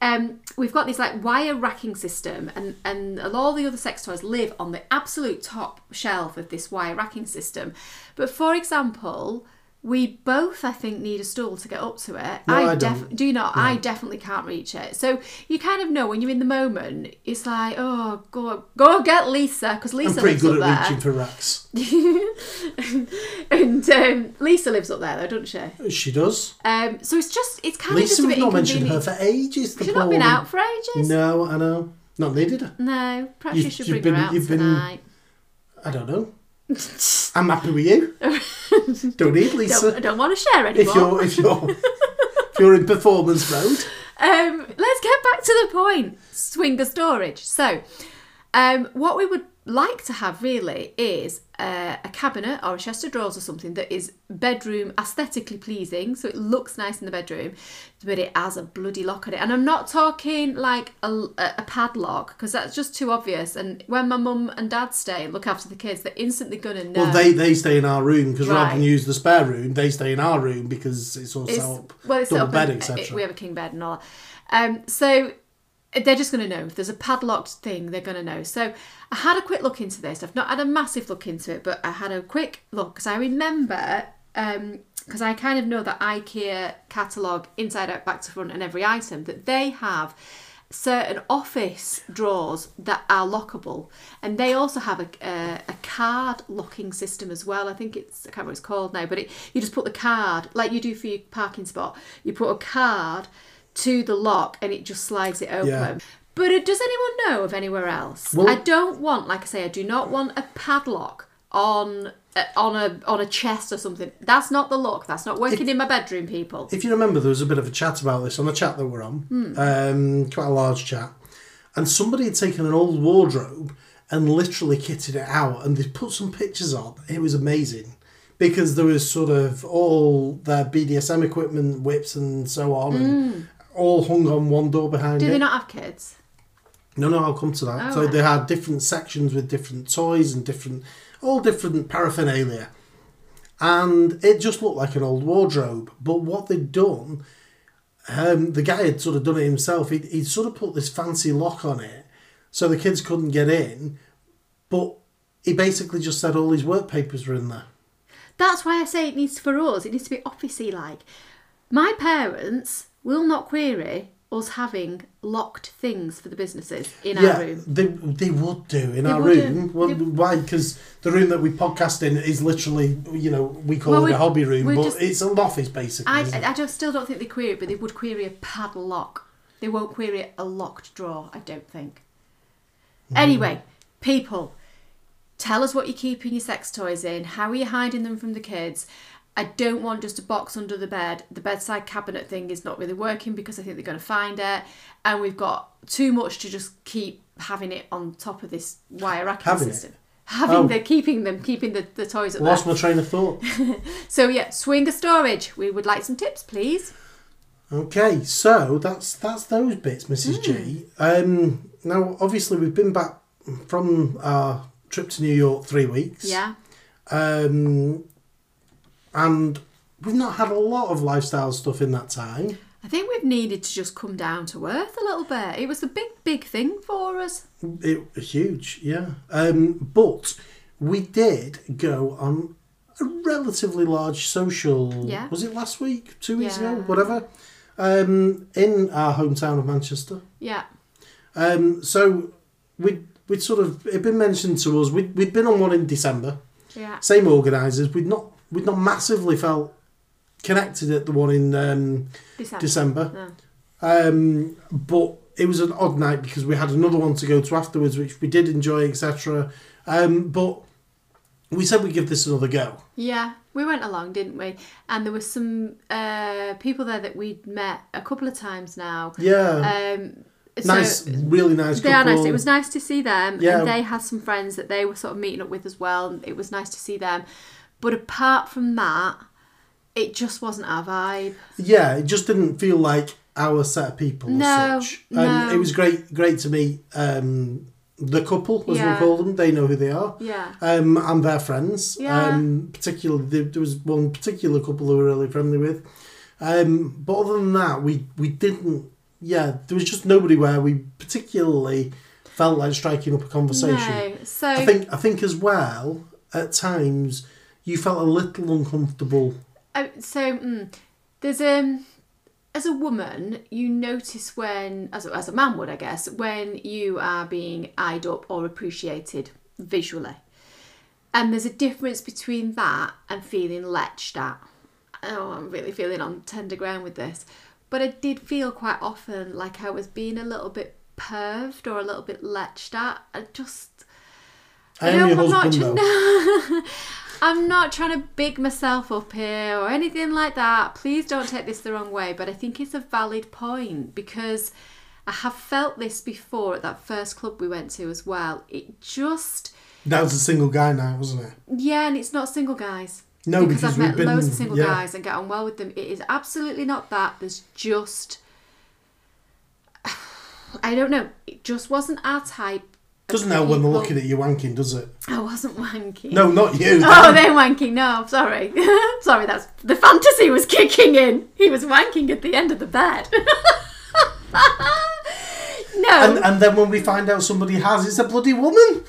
um, we've got this like wire racking system, and and all the other sex toys live on the absolute top shelf of this wire racking system. But for example. We both, I think, need a stool to get up to it. No, I def- don't. do not? I definitely can't reach it. So you kind of know when you're in the moment. It's like, oh, go go get Lisa because I'm Lisa pretty lives good up at there. reaching for racks. [LAUGHS] [LAUGHS] and um, Lisa lives up there, though, doesn't she? She does. Um, so it's just it's kind Lisa, of we've just a not mentioned her for ages. The She's not been woman. out for ages. No, I know. Not needed her. No, perhaps You've- you should bring been- her out you've been- tonight. I don't know. [LAUGHS] I'm happy with you. [LAUGHS] don't need Lisa. Don't, I don't want to share if you're if you're [LAUGHS] if you're in performance mode. Um, let's get back to the point. Swinger storage. So, um, what we would like to have really is uh, a cabinet or a chest of drawers or something that is bedroom aesthetically pleasing, so it looks nice in the bedroom, but it has a bloody lock on it. And I'm not talking like a, a padlock because that's just too obvious. And when my mum and dad stay and look after the kids, they're instantly gonna know. Well, they they stay in our room because rather than Right. use the spare room, they stay in our room because it's all set It's, up, well, it's double up bed, etc. We have a king bed and all that. Um, so they're just going to know. If there's a padlocked thing they're going to know. So i had a quick look into this. I've not had a massive look into it but i had a quick look because i remember um, because i kind of know that ikea catalogue inside out back to front and every item that they have certain office drawers that are lockable. And they also have a, a, a card locking system as well. I think it's i can't remember what it's called now but it, you just put the card like you do for your parking spot. You put a card to the lock and it just slides it open. Yeah. but uh, does anyone know of anywhere else? Well- i don't want like i say i do not want a padlock on uh, on a on a chest or something. That's not the look that's not working in my bedroom people. If you remember, there was a bit of a chat about this on the chat that we're on, um, quite a large chat, and somebody had taken an old wardrobe and literally kitted it out, and they put some pictures on. It was amazing because there was sort of all their BDSM equipment, whips, and so on, and all hung on one door behind do it. they not have kids No, no, I'll come to that. Oh, so right. they had different sections with different toys and different, all different paraphernalia. And it just looked like an old wardrobe. But what they'd done, um, the guy had sort of done it himself. He'd, he'd sort of put this fancy lock on it so the kids couldn't get in. But he basically just said all his work papers were in there. That's why I say it needs for us. It needs to be officey like. My parents will not query us having locked things for the businesses in our yeah, room. they they would do in They our room. Well, why? Because the room that we podcast in is literally, you know, we call Well, it a hobby room, but just- it's an office basically. I, it? I just still don't think they query it, but they would query a padlock. They won't query a locked drawer, I don't think. Hmm. Anyway, people, tell us what you're keeping your sex toys in. How are you hiding them from the kids? I don't want just a box under the bed. The bedside cabinet thing is not really working because I think they're going to find it. And we've got too much to just keep having it on top of this wire racking Having it? system. Having Oh. the keeping them, keeping the, the toys at. Lost my train of thought. [LAUGHS] So yeah, swinger storage. We would like some tips, please. Okay, so that's that's those bits, Mrs. G. Um, now, obviously, we've been back from our trip to New York three weeks. Yeah. Um, and we've not had a lot of lifestyle stuff in that time. I think we've needed to just come down to earth a little bit. It was a big, big thing for us. It was huge, yeah. Um, but we did go on a relatively large social. Yeah. Was it last week? Two weeks Yeah. ago? Whatever. Um, in our hometown of Manchester. Yeah. Um, so we we'd sort of it'd been mentioned to us. We'd, we'd been on one in December. Yeah. Same organisers. We'd not we'd not massively felt connected at the one in um, December. December. Um, but it was an odd night because we had another one to go to afterwards, which we did enjoy, etc. Um, but we said we'd give this another go. Yeah, we went along, didn't we? And there were some uh, people there that we'd met a couple of times now. Yeah, Um, so nice, really nice. They are nice. It was nice to see them, Yeah. and they had some friends that they were sort of meeting up with as well. It was nice to see them. But apart from that, it just wasn't our vibe. Yeah, it just didn't feel like our set of people No, such. And no. it was great great to meet um, the couple, as Yeah. we call them. They know who they are. Yeah. Um, and their friends. Yeah. Um, particularly, there, was one particular couple who we were really friendly with. Um, but other than that, we, we didn't, yeah, there was just nobody where we particularly felt like striking up a conversation. No. So I think I think as well at times you felt a little uncomfortable. Oh, so mm, there's um as a woman you notice when as a, as a man would I guess when you are being eyed up or appreciated visually, and there's a difference between that and feeling leched at. Oh, I'm really feeling on tender ground with this, but I did feel quite often like I was being a little bit perved or a little bit leched at. I just I am your husband though. [LAUGHS] [LAUGHS] I'm not trying to big myself up here or anything like that. Please don't take this the wrong way, but I think it's a valid point because I have felt this before at that first club we went to as well. It just, That was a single guy now, wasn't it? yeah, and it's not single guys. No, because, because I've met been- loads of single yeah. guys and get on well with them. It is absolutely not that. There's just, [SIGHS] I don't know. It just wasn't our type. Doesn't help when they're looking at you wanking, does it? I wasn't wanking. No, not you. [LAUGHS] Oh, they're wanking. No, sorry. [LAUGHS] sorry, that's the fantasy was kicking in. He was wanking at the end of the bed. [LAUGHS] No. And, and then when we find out somebody has, it's a bloody woman.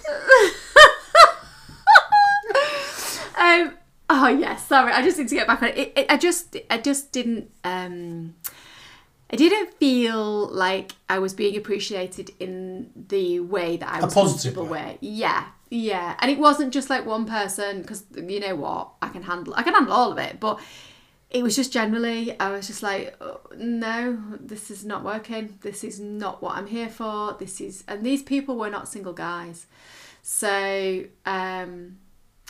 Um, oh yes, sorry. I just need to get back on it. it, it I just, I just didn't. Um, I didn't feel like I was being appreciated in the way that I was positive comfortable way. with. Yeah, yeah, and it wasn't just like one person because you know what, I can handle. I can handle all of it, but it was just generally. I was just like, oh, no, this is not working. This is not what I'm here for. This is, and these people were not single guys, so um,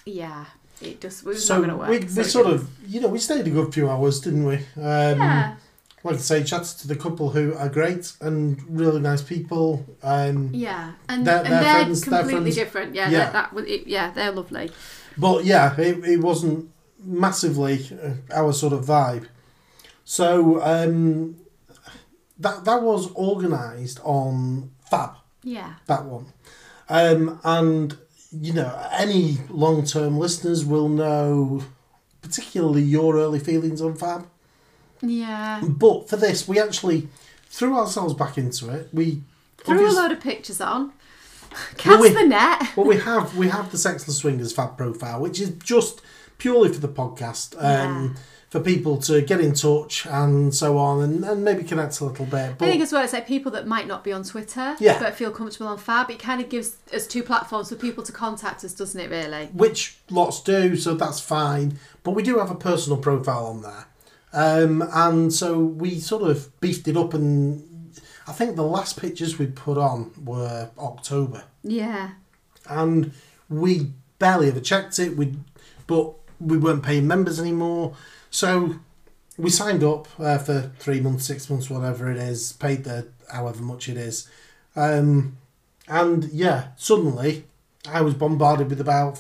yeah, it just was So not going to work. we, So we it sort of, you know, we stayed a good few hours, didn't we? Um, yeah. Like I say, chats to the couple who are great and really nice people. Um, Yeah, and, They're- and they're they're, friends- they're completely friends. different. Yeah, Yeah. That, that it, yeah, they're lovely. But yeah, it, it wasn't massively uh, our sort of vibe. So um, that that was organised on Fab. Yeah, that one. Um, and you know, any long term listeners will know, particularly your early feelings on Fab. Yeah. But for this, we actually threw ourselves back into it. We Threw a load of pictures on. Cast we- the net. well, we have we have the Sexless Swingers Fab profile, which is just purely for the podcast. Um, For people to get in touch and so on, and, and maybe connect a little bit. I think as well, it's like people that might not be on Twitter, Yeah. but feel comfortable on Fab. It kind of gives us two platforms for people to contact us, doesn't it? Really? which lots do, so that's fine. But we do have a personal profile on there. Um, and so we sort of beefed it up, and I think the last pictures we put on were October, Yeah. and we barely ever checked it. We, but we weren't paying members anymore, so we signed up uh, for three months, six months, whatever it is, paid the however much it is, um, and yeah, suddenly I was bombarded with about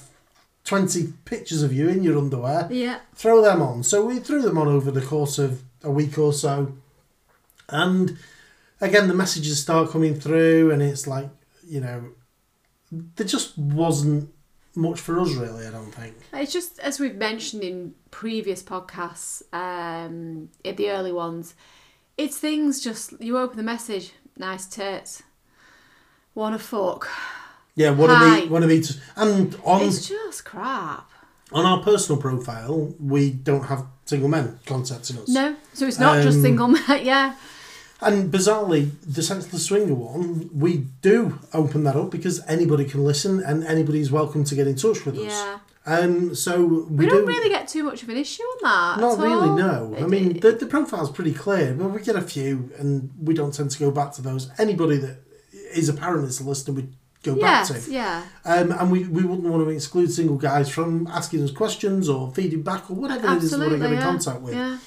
20 pictures of you in your underwear. Yeah. Throw them on. So we threw them on over the course of a week or so. And again, the messages start coming through, and it's like, you know, there just wasn't much for us, really, I don't think. It's just as we've mentioned in previous podcasts, um, in the early ones, it's things just you open the message, nice tits, wanna fuck. Yeah, one Hi. meet, want to meet. And on, It's just crap. on our personal profile, we don't have single men contacting us. No, so it's not just Um, single men. [LAUGHS] yeah, And bizarrely, the Sexless Swinger one, we do open that up because anybody can listen and anybody's welcome to get in touch with us. yeah. Um, so we, We, don't do really get too much of an issue on that. not at really. all. No, I It- mean it- the the profile's pretty clear, but we get a few, and we don't tend to go back to those. Anybody that is apparent as a listener, we go back to. yeah. Um, and we, we wouldn't want to exclude single guys from asking us questions or feeding back or whatever it is we want to get in contact with. yeah.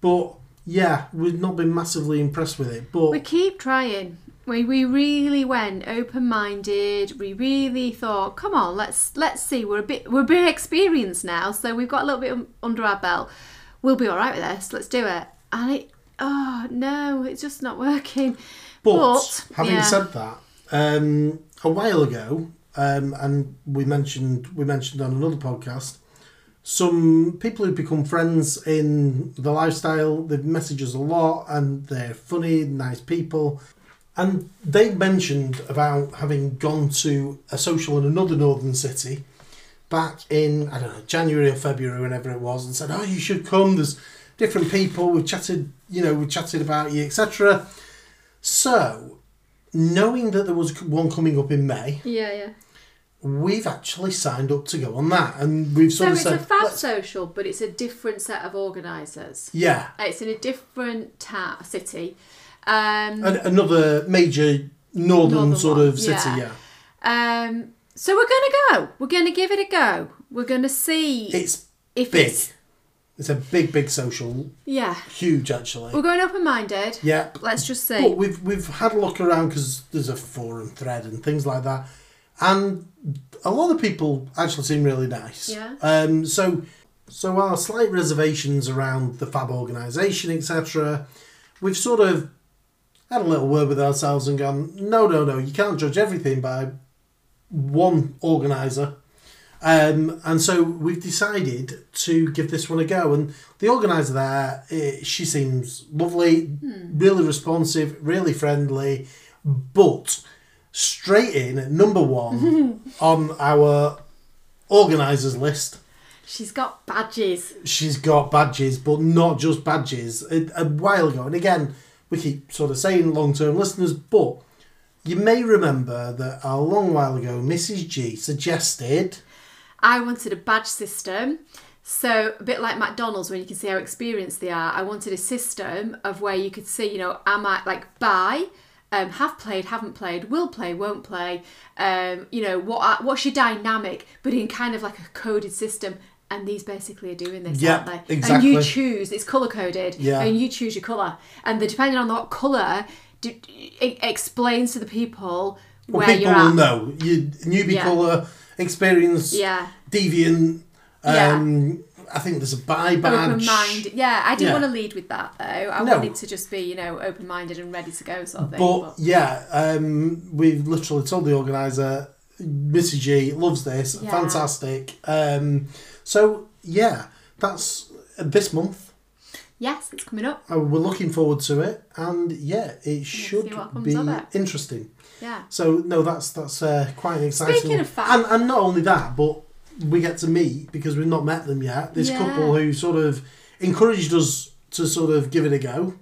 But yeah, we've not been massively impressed with it. But We keep trying. We, we really went open minded. We really thought, come on, let's let's see. We're a bit we're a bit experienced now, so we've got a little bit under our belt. We'll be all right with this. Let's do it. And it, oh no, it's just not working. But, But, having yeah. said that, um, a while ago, um, and we mentioned we mentioned on another podcast, some people who've become friends in the lifestyle. They've messaged us a lot, and they're funny, nice people. And they mentioned about having gone to a social in another northern city back in I don't know January or February, whenever it was, and said, "Oh, you should come. There's different people. We've chatted, you know, we've chatted about you, etc." So, knowing that there was one coming up in May, Yeah, yeah. we've actually signed up to go on that, and we've So sort of it's said, a fab social, but it's a different set of organisers. "Yeah." It's in a different ta- city. Um, An- another major northern, Northern sort one, of city, yeah. yeah. um, so we're gonna go. We're gonna give it a go. We're gonna see It's if big. it's It's a big, big social, yeah. huge actually. We're going open minded. Yeah, Let's just see. But we've we've had a look around because there's a forum thread and things like that, and a lot of people actually seem really nice. Yeah. Um. So, so our slight reservations around the Fab organisation, etc. We've sort of had a little word with ourselves and gone, no, no, no, you can't judge everything by one organizer. Um, and so we've decided to give this one a go. And the organizer there, eh, she seems lovely, really responsive, really friendly, But straight in at number one [LAUGHS] on our organisers list, She's got badges. she's got badges, but not just badges. A, a while ago, and again, we keep sort of saying long term listeners, but you may remember that a long while ago, Mrs. G suggested. I wanted a badge system. So, a bit like McDonald's, when you can see how experienced they are, I wanted a system of where you could see, you know, am I like buy, um, have played, haven't played, will play, won't play, um, you know, what are, what's your dynamic, but in kind of like a coded system. And these basically are doing this, Yeah, aren't they? And you choose, it's colour coded, Yeah. and you choose your colour. And the, depending on what colour, it explains to the people Well, where people you're at. will know. You newbie Yeah. colour, experience, Yeah. deviant. Yeah. Um, I think there's a buy badge. Open minded. Yeah, I didn't Yeah. want to lead with that though. I No. wanted to just be, you know, open minded and ready to go sort of thing. But But, yeah, um, we've literally told the organizer, Mrs. G loves this, Yeah. fantastic. Um, so yeah, that's this month. yes, it's coming up. Uh, we're looking forward to it, and yeah, it should what comes be interesting. Yeah. So no, that's that's uh, quite an exciting. Speaking of fab- and, and not only that, but we get to meet because we've not met them yet. This Yeah. couple who sort of encouraged us to sort of give it a go.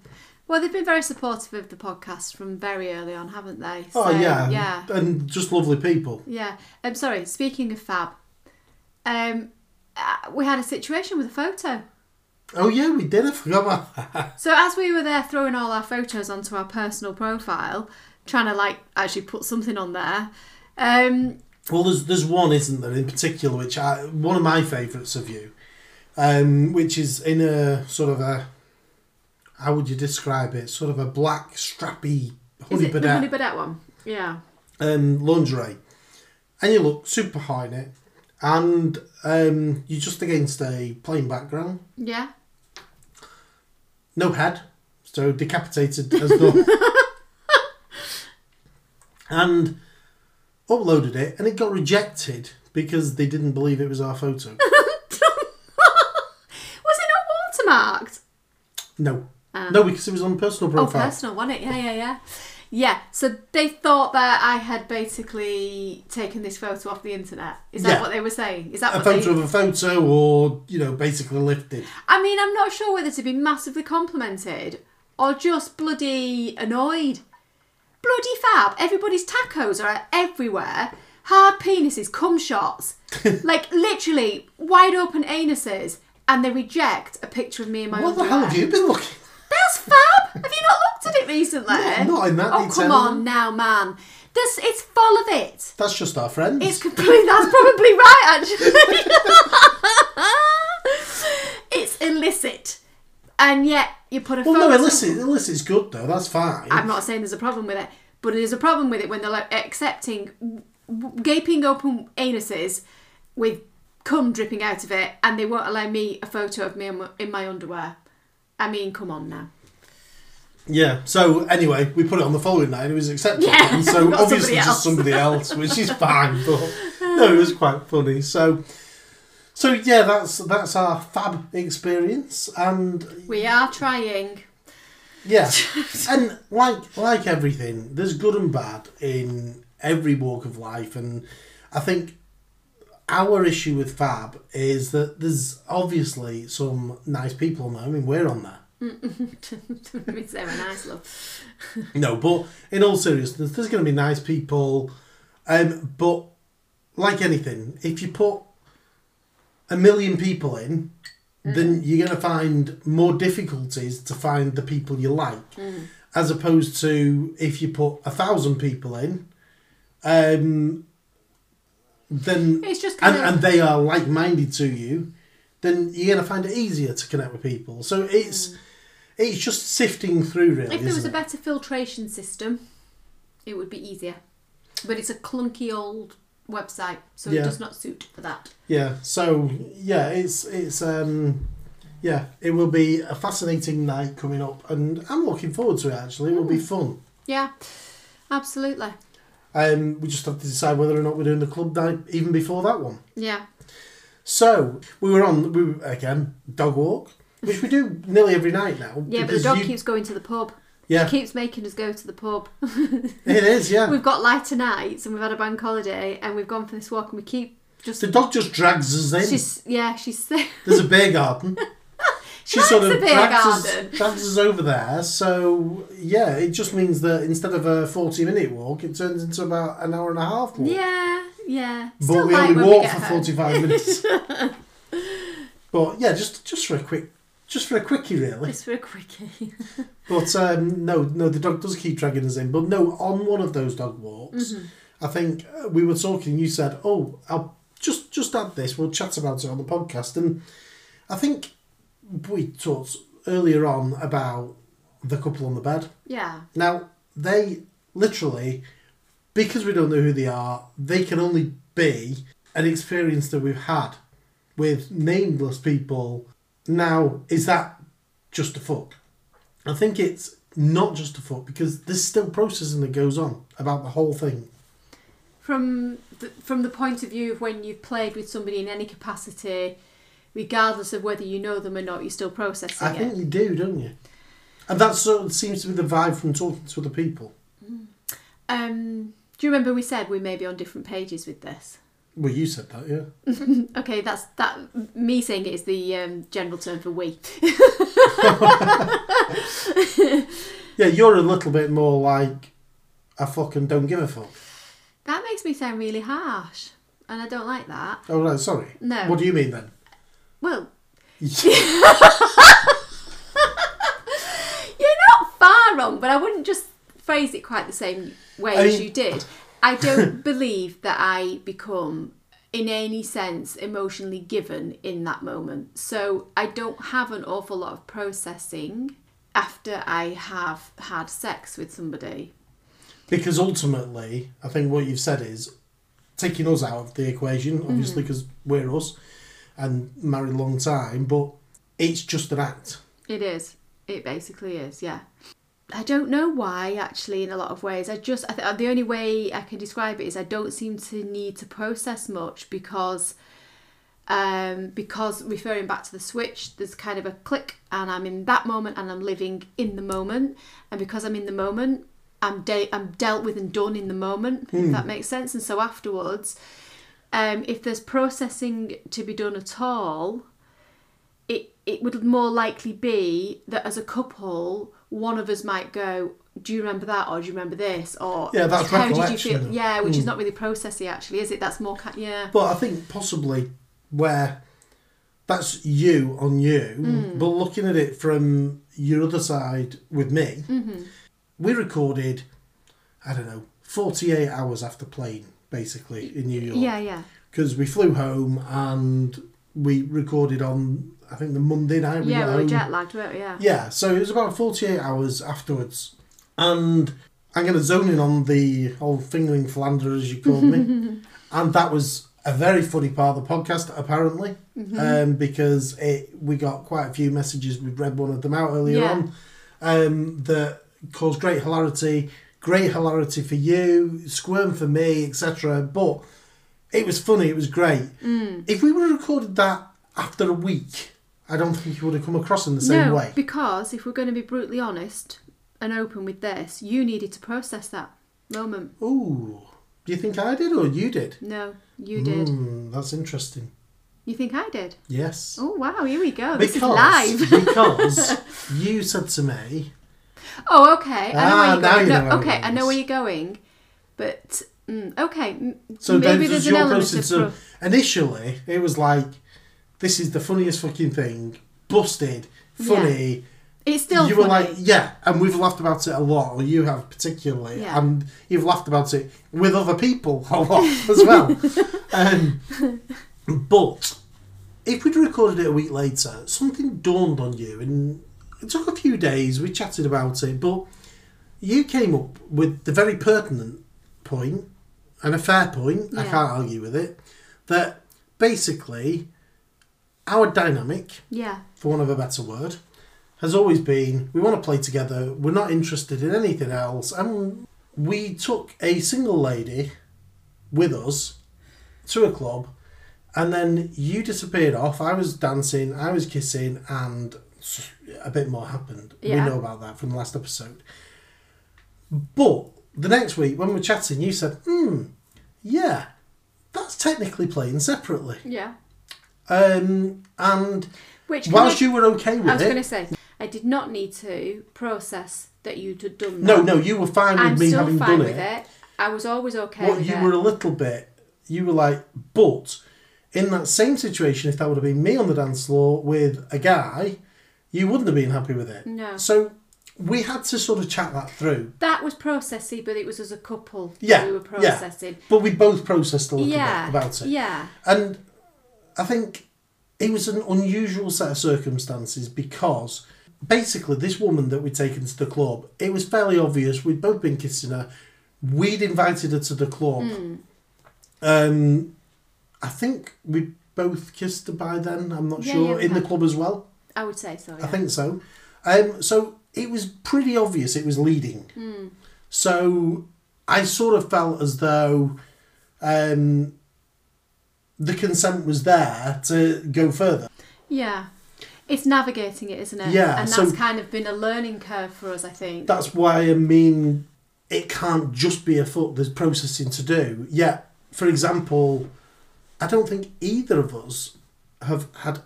Well, they've been very supportive of the podcast from very early on, haven't they? Oh yeah, Yeah. and just lovely people. Yeah. I'm sorry, speaking of fab, um, uh, we had a situation with a photo. Oh yeah, we did. I forgot about that. So as we were there throwing all our photos onto our personal profile, trying to like actually put something on there, um, Well, there's there's one, isn't there, in particular, which I one of my favourites of you, um, which is in a sort of a how would you describe it? Sort of a black strappy is honey it the Honey Birdette one? Yeah. um, lingerie, and you look super high in it, and um, you're just against a plain background, Yeah. no head, so decapitated as done, [LAUGHS] and uploaded it, and it got rejected because they didn't believe it was our photo. [LAUGHS] Was it not watermarked? No. Ah. no, because it was on personal profile. Oh, profile. personal, wasn't it? Yeah, yeah, yeah. Yeah, so they thought that I had basically taken this photo off the internet. Is that Yeah. what they were saying? Is that a what photo they... of a photo, or you know, basically lifted. I mean, I'm not sure whether to be massively complimented or just bloody annoyed. Bloody fab. Everybody's tacos are everywhere. Hard penises, cum shots. [LAUGHS] like, literally, wide open anuses. And they reject a picture of me and my What the hell have you been looking? That's fab. Have you not looked at it recently? Not- not in that Oh detail. come on now, man. This it's full of it. That's just our friends. It's completely. That's probably right, actually. [LAUGHS] [LAUGHS] it's illicit, and yet you put a well, no, illicit. Illicit's good though. That's fine. I'm not saying there's a problem with it, but there's a problem with it when they're like accepting gaping open anuses with cum dripping out of it, and they won't allow me a photo of me in my- underwear. I mean, come on now. Yeah. So anyway, we put it on the following night. and It was accepted. Yeah, so obviously somebody just somebody else, which is [LAUGHS] fine. But no, it was quite funny. So. So yeah, that's that's our fab experience, and We are trying. Yeah, [LAUGHS] and like like everything, there's good and bad in every walk of life, and I think our issue with Fab is that there's obviously some nice people on there. I mean, we're on there. [LAUGHS] it's very nice, love. [LAUGHS] No, but in all seriousness, there's going to be nice people, um, but like anything, if you put a million people in, mm. then you're going to find more difficulties to find the people you like, mm. as opposed to if you put a thousand people in, um, then It's just and, of and they are like minded to you, then you're going to find it easier to connect with people. So it's mm. it's just sifting through, really. if there was a better filtration system, it would be easier. But it's a clunky old website, so Yeah. it does not suit for that. Yeah. So yeah, it's it's um yeah, it will be a fascinating night coming up, and I'm looking forward to it. Actually, it will be fun. Yeah, absolutely. Um, we just have to decide whether or not we're doing the club night even before that one. Yeah. So we were on we were, again dog walk, which we do nearly every night now. Yeah, but the dog you- keeps going to the pub. Yeah, Keeps making us go to the pub. [LAUGHS] it is. Yeah, we've got lighter nights and we've had a bank holiday and we've gone for this walk and we keep just. the dog just drags us in. She's yeah, she's. [LAUGHS] There's a beer garden. [LAUGHS] She likes sort of beer drags us, drags us over there. So yeah, it just means that instead of a forty-minute walk, it turns into about an hour and a half walk. Yeah, yeah. but Still we only walk for home. forty-five minutes. but yeah, just just for a quick, just for a quickie, really. Just for a quickie. [LAUGHS] But um, no, no, the dog does keep dragging us in. But no, on one of those dog walks, Mm-hmm. I think uh, we were talking. You said, "Oh, I'll just just add this. We'll chat about it on the podcast." And I think we talked earlier on about the couple on the bed. yeah. Now they literally, because we don't know who they are, they can only be an experience that we've had with nameless people. Now, is that just a fuck? I think it's not just a fuck because there's still processing that goes on about the whole thing. From the, from the point of view of when you've played with somebody in any capacity, regardless of whether you know them or not, you're still processing I it. think you do, don't you? And that sort of seems to be the vibe from talking to other people. Um, do you remember we said we may be on different pages with this? Well, you said that, yeah. [LAUGHS] Okay, that's that. Me saying it is the um, general term for we. [LAUGHS] Yeah, you're a little bit more like I fucking don't give a fuck. That makes me sound really harsh, and I don't like that. Oh, right, sorry. No. What do you mean then? Well, [LAUGHS] you're not far wrong, but I wouldn't just phrase it quite the same way I as you did. I don't [LAUGHS] believe that I become, in any sense, emotionally given in that moment. So I don't have an awful lot of processing after I have had sex with somebody. Because ultimately, I think what you've said is taking us out of the equation, mm. obviously, because we're us and married a long time, but it's just an act. It is. It basically is, yeah. I don't know why, actually, in a lot of ways. I just, I th- the only way I can describe it is I don't seem to need to process much because, um, because referring back to the switch, there's kind of a click and I'm in that moment and I'm living in the moment. And because I'm in the moment, I'm, de- I'm dealt with and done in the moment, if that makes sense. And so afterwards, um, if there's processing to be done at all, it it would more likely be that as a couple, one of us might go, "Do you remember that?" or "Do you remember this?" or Yeah, that's "How did you feel?" Yeah, which is Mm. not really processy, actually, is it? That's more, ki- yeah, But I think possibly where that's you on you, Mm. but looking at it from your other side with me, Mm-hmm. we recorded, I don't know, 48 hours after playing, basically, in New York. yeah, yeah, because we flew home and we recorded on I think the Monday night. We yeah. got We were jet lagged, weren't we? Yeah, Yeah, so it was about forty eight hours afterwards, and I'm going to zone in on the old fingering philander as you called me, [LAUGHS] and that was a very funny part of the podcast apparently, Mm-hmm. um, because it we got quite a few messages. We've read one of them out earlier Yeah. on, um, that caused great hilarity. Great hilarity for you, squirm for me, etc. But it was funny. It was great. Mm. If we would have recorded that after a week, I don't think you would have come across in the same no, way. because if we're going to be brutally honest and open with this, you needed to process that moment. Ooh, do you think I did or you did? No, you did. Hmm, that's interesting. You think I did? Yes. Oh wow, here we go. This is because live. [LAUGHS] because you said to me, Oh, okay. I know Ah, where you're now going. you know No, okay, I know where you're going, but mm, okay. so maybe then there's an element of. So initially, it was like, this is the funniest fucking thing, busted, funny. pro- it's still you funny. were like, yeah, and we've laughed about it a lot, or you have particularly, Yeah. and you've laughed about it with other people a lot [LAUGHS] as well. um, but if we'd recorded it a week later, something dawned on you, and it took a few days. We chatted about it, but you came up with the very pertinent point and a fair point. I can't argue with it. That basically our dynamic yeah, for want of a better word, has always been we want to play together, we're not interested in anything else. And we took a single lady with us to a club, and then you disappeared off. I was dancing, I was kissing, and a bit more happened. Yeah. We know about that from the last episode. But the next week, when we were chatting, you said, hmm, yeah, that's technically playing separately. Yeah. Um, and Which whilst I- you were okay with it, I was going to say, I did not need to process that you'd had done no, that. no, you were fine with I'm me still having fine done with it. it. I was always okay What with you it. were a little bit, you were like, but in that same situation, if that would have been me on the dance floor with a guy, you wouldn't have been happy with it. No. So we had to sort of chat that through. That was processy, but it was as a couple that Yeah, we were yeah. processing. But we both processed a little Yeah. bit about it. Yeah. And I think it was an unusual set of circumstances because basically this woman that we'd taken to the club, it was fairly obvious we'd both been kissing her. We'd invited her to the club. Hmm. Um, I think we both kissed her by then. I'm not Yeah, sure yeah, in the club as well. I would say so. I think so. Um, so it was pretty obvious it was leading. Hmm. So I sort of felt as though um, the consent was there to go further. Yeah. It's navigating it, isn't it? Yeah, And so- that's kind of been a learning curve for us, I think. That's why I mean it can't just be a foot. There's processing to do. Yeah. For example, I don't think either of us have had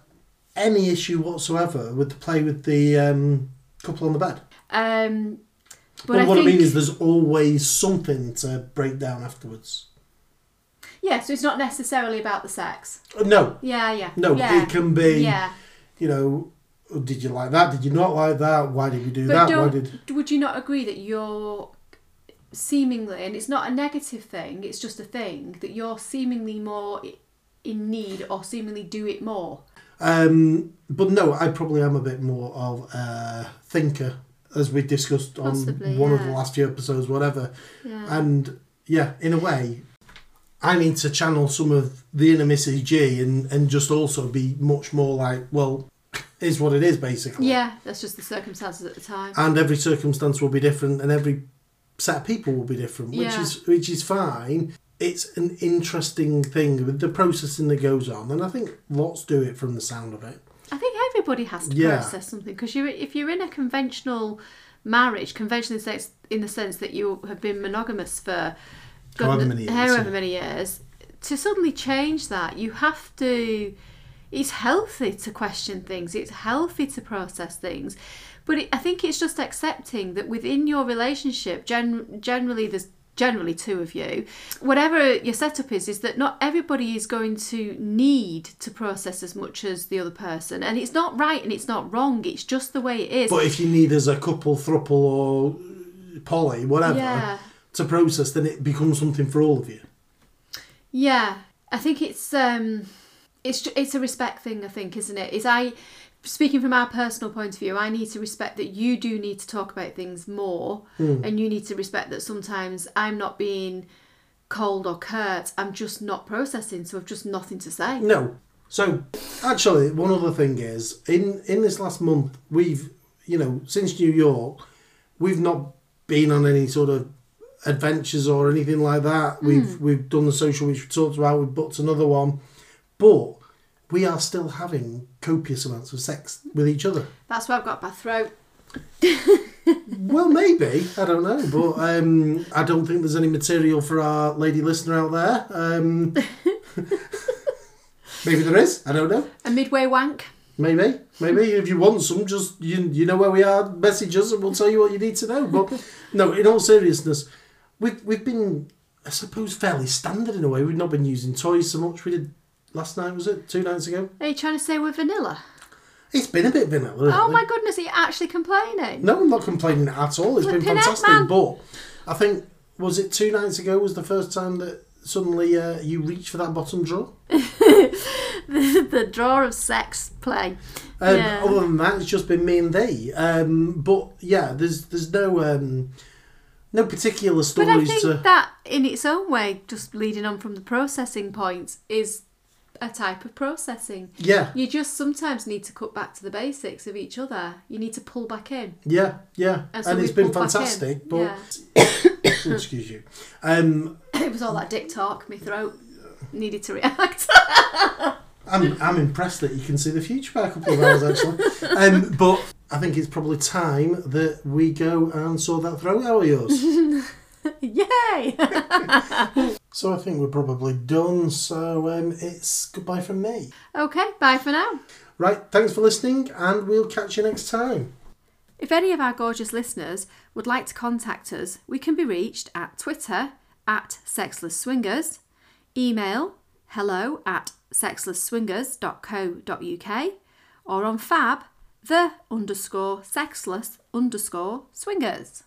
any issue whatsoever with the play with the um, couple on the bed. Um, but I what think, I mean is, there's always something to break down afterwards. Yeah, so it's not necessarily about the sex. No, Yeah, yeah. no, yeah. it can be. Yeah. You know, did you like that? Did you not like that? Why did we do But that? Why did? would you not agree that you're seemingly, and it's not a negative thing, it's just a thing, that you're seemingly more in need or seemingly do it more? Um, but no, I probably am a bit more of a thinker, as we discussed on Possibly, one of the last few episodes, whatever. Yeah. And yeah, in a way, I need to channel some of the inner Mrs. G and, and just also be much more like, well, is what it is, basically. yeah, that's just the circumstances at the time. And every circumstance will be different, and every set of people will be different, which Yeah. is which is fine. It's an interesting thing with the processing that goes on, and I think lots do it from the sound of it. I think everybody has to Yeah. process something because you if you're in a conventional marriage, conventional in the sense, in the sense that you have been monogamous for However many years, however yeah. many years, to suddenly change that, you have to. It's healthy to question things. It's healthy to process things, but it, I think it's just accepting that within your relationship, gen, generally there's generally two of you. Whatever your setup is, is that not everybody is going to need to process as much as the other person, and it's not right and it's not wrong. It's just the way it is. But if you need as a couple, thruple, or poly, whatever, Yeah. To process, then it becomes something for all of you. Yeah, I think it's um, it's it's a respect thing. I think, isn't it? Is I speaking from our personal point of view, I need to respect that you do need to talk about things more, and you need to respect that sometimes I'm not being cold or curt. I'm just not processing, so I've just nothing to say. No. So, actually, one other thing is in in this last month, we've you know since New York, we've not been on any sort of adventures or anything like that. We've we've done the social which we talked about. We've booked another one, but we are still having copious amounts of sex with each other. That's why I've got my throat. [LAUGHS] Well, maybe I don't know, but um, I don't think there's any material for our lady listener out there. Um, [LAUGHS] maybe there is. I don't know. A midway wank. Maybe, maybe if you want some, just you you know where we are. Message us and we'll tell you what you need to know. But no, in all seriousness, we've we've been, I suppose, fairly standard in a way. We've not been using toys so much. We did last night, was it two nights ago? Are you trying to say we're vanilla? It's been a bit vanilla. Oh my goodness, are you actually complaining? No, I'm not complaining at all. It's been fantastic. But I think was it two nights ago was the first time that suddenly uh, you reached for that bottom drawer. [LAUGHS] the, the draw of sex play. Um, Yeah. Other than that, it's just been me and they. Um, but yeah, there's there's no um, no particular stories. But I think to. that, in its own way, just leading on from the processing points, is a type of processing. Yeah, You just sometimes need to cut back to the basics of each other. You need to pull back in. yeah, yeah, And and, so it's we been pulled back in. fantastic. But Yeah. [COUGHS] excuse you. Um, [COUGHS] It was all that dick talk. My throat needed to react. [LAUGHS] I'm I'm impressed that you can see the future by a couple of hours actually. [LAUGHS] um, but I think it's probably time that we go and saw that throat out of yours. [LAUGHS] Yay! [LAUGHS] so I think we're probably done. So um, it's goodbye from me. okay, bye for now. Right, thanks for listening, and we'll catch you next time. If any of our gorgeous listeners would like to contact us, we can be reached at Twitter at Sexless Swingers, email hello at sexlessswingers.co.uk, or on fab the underscore sexless underscore swingers.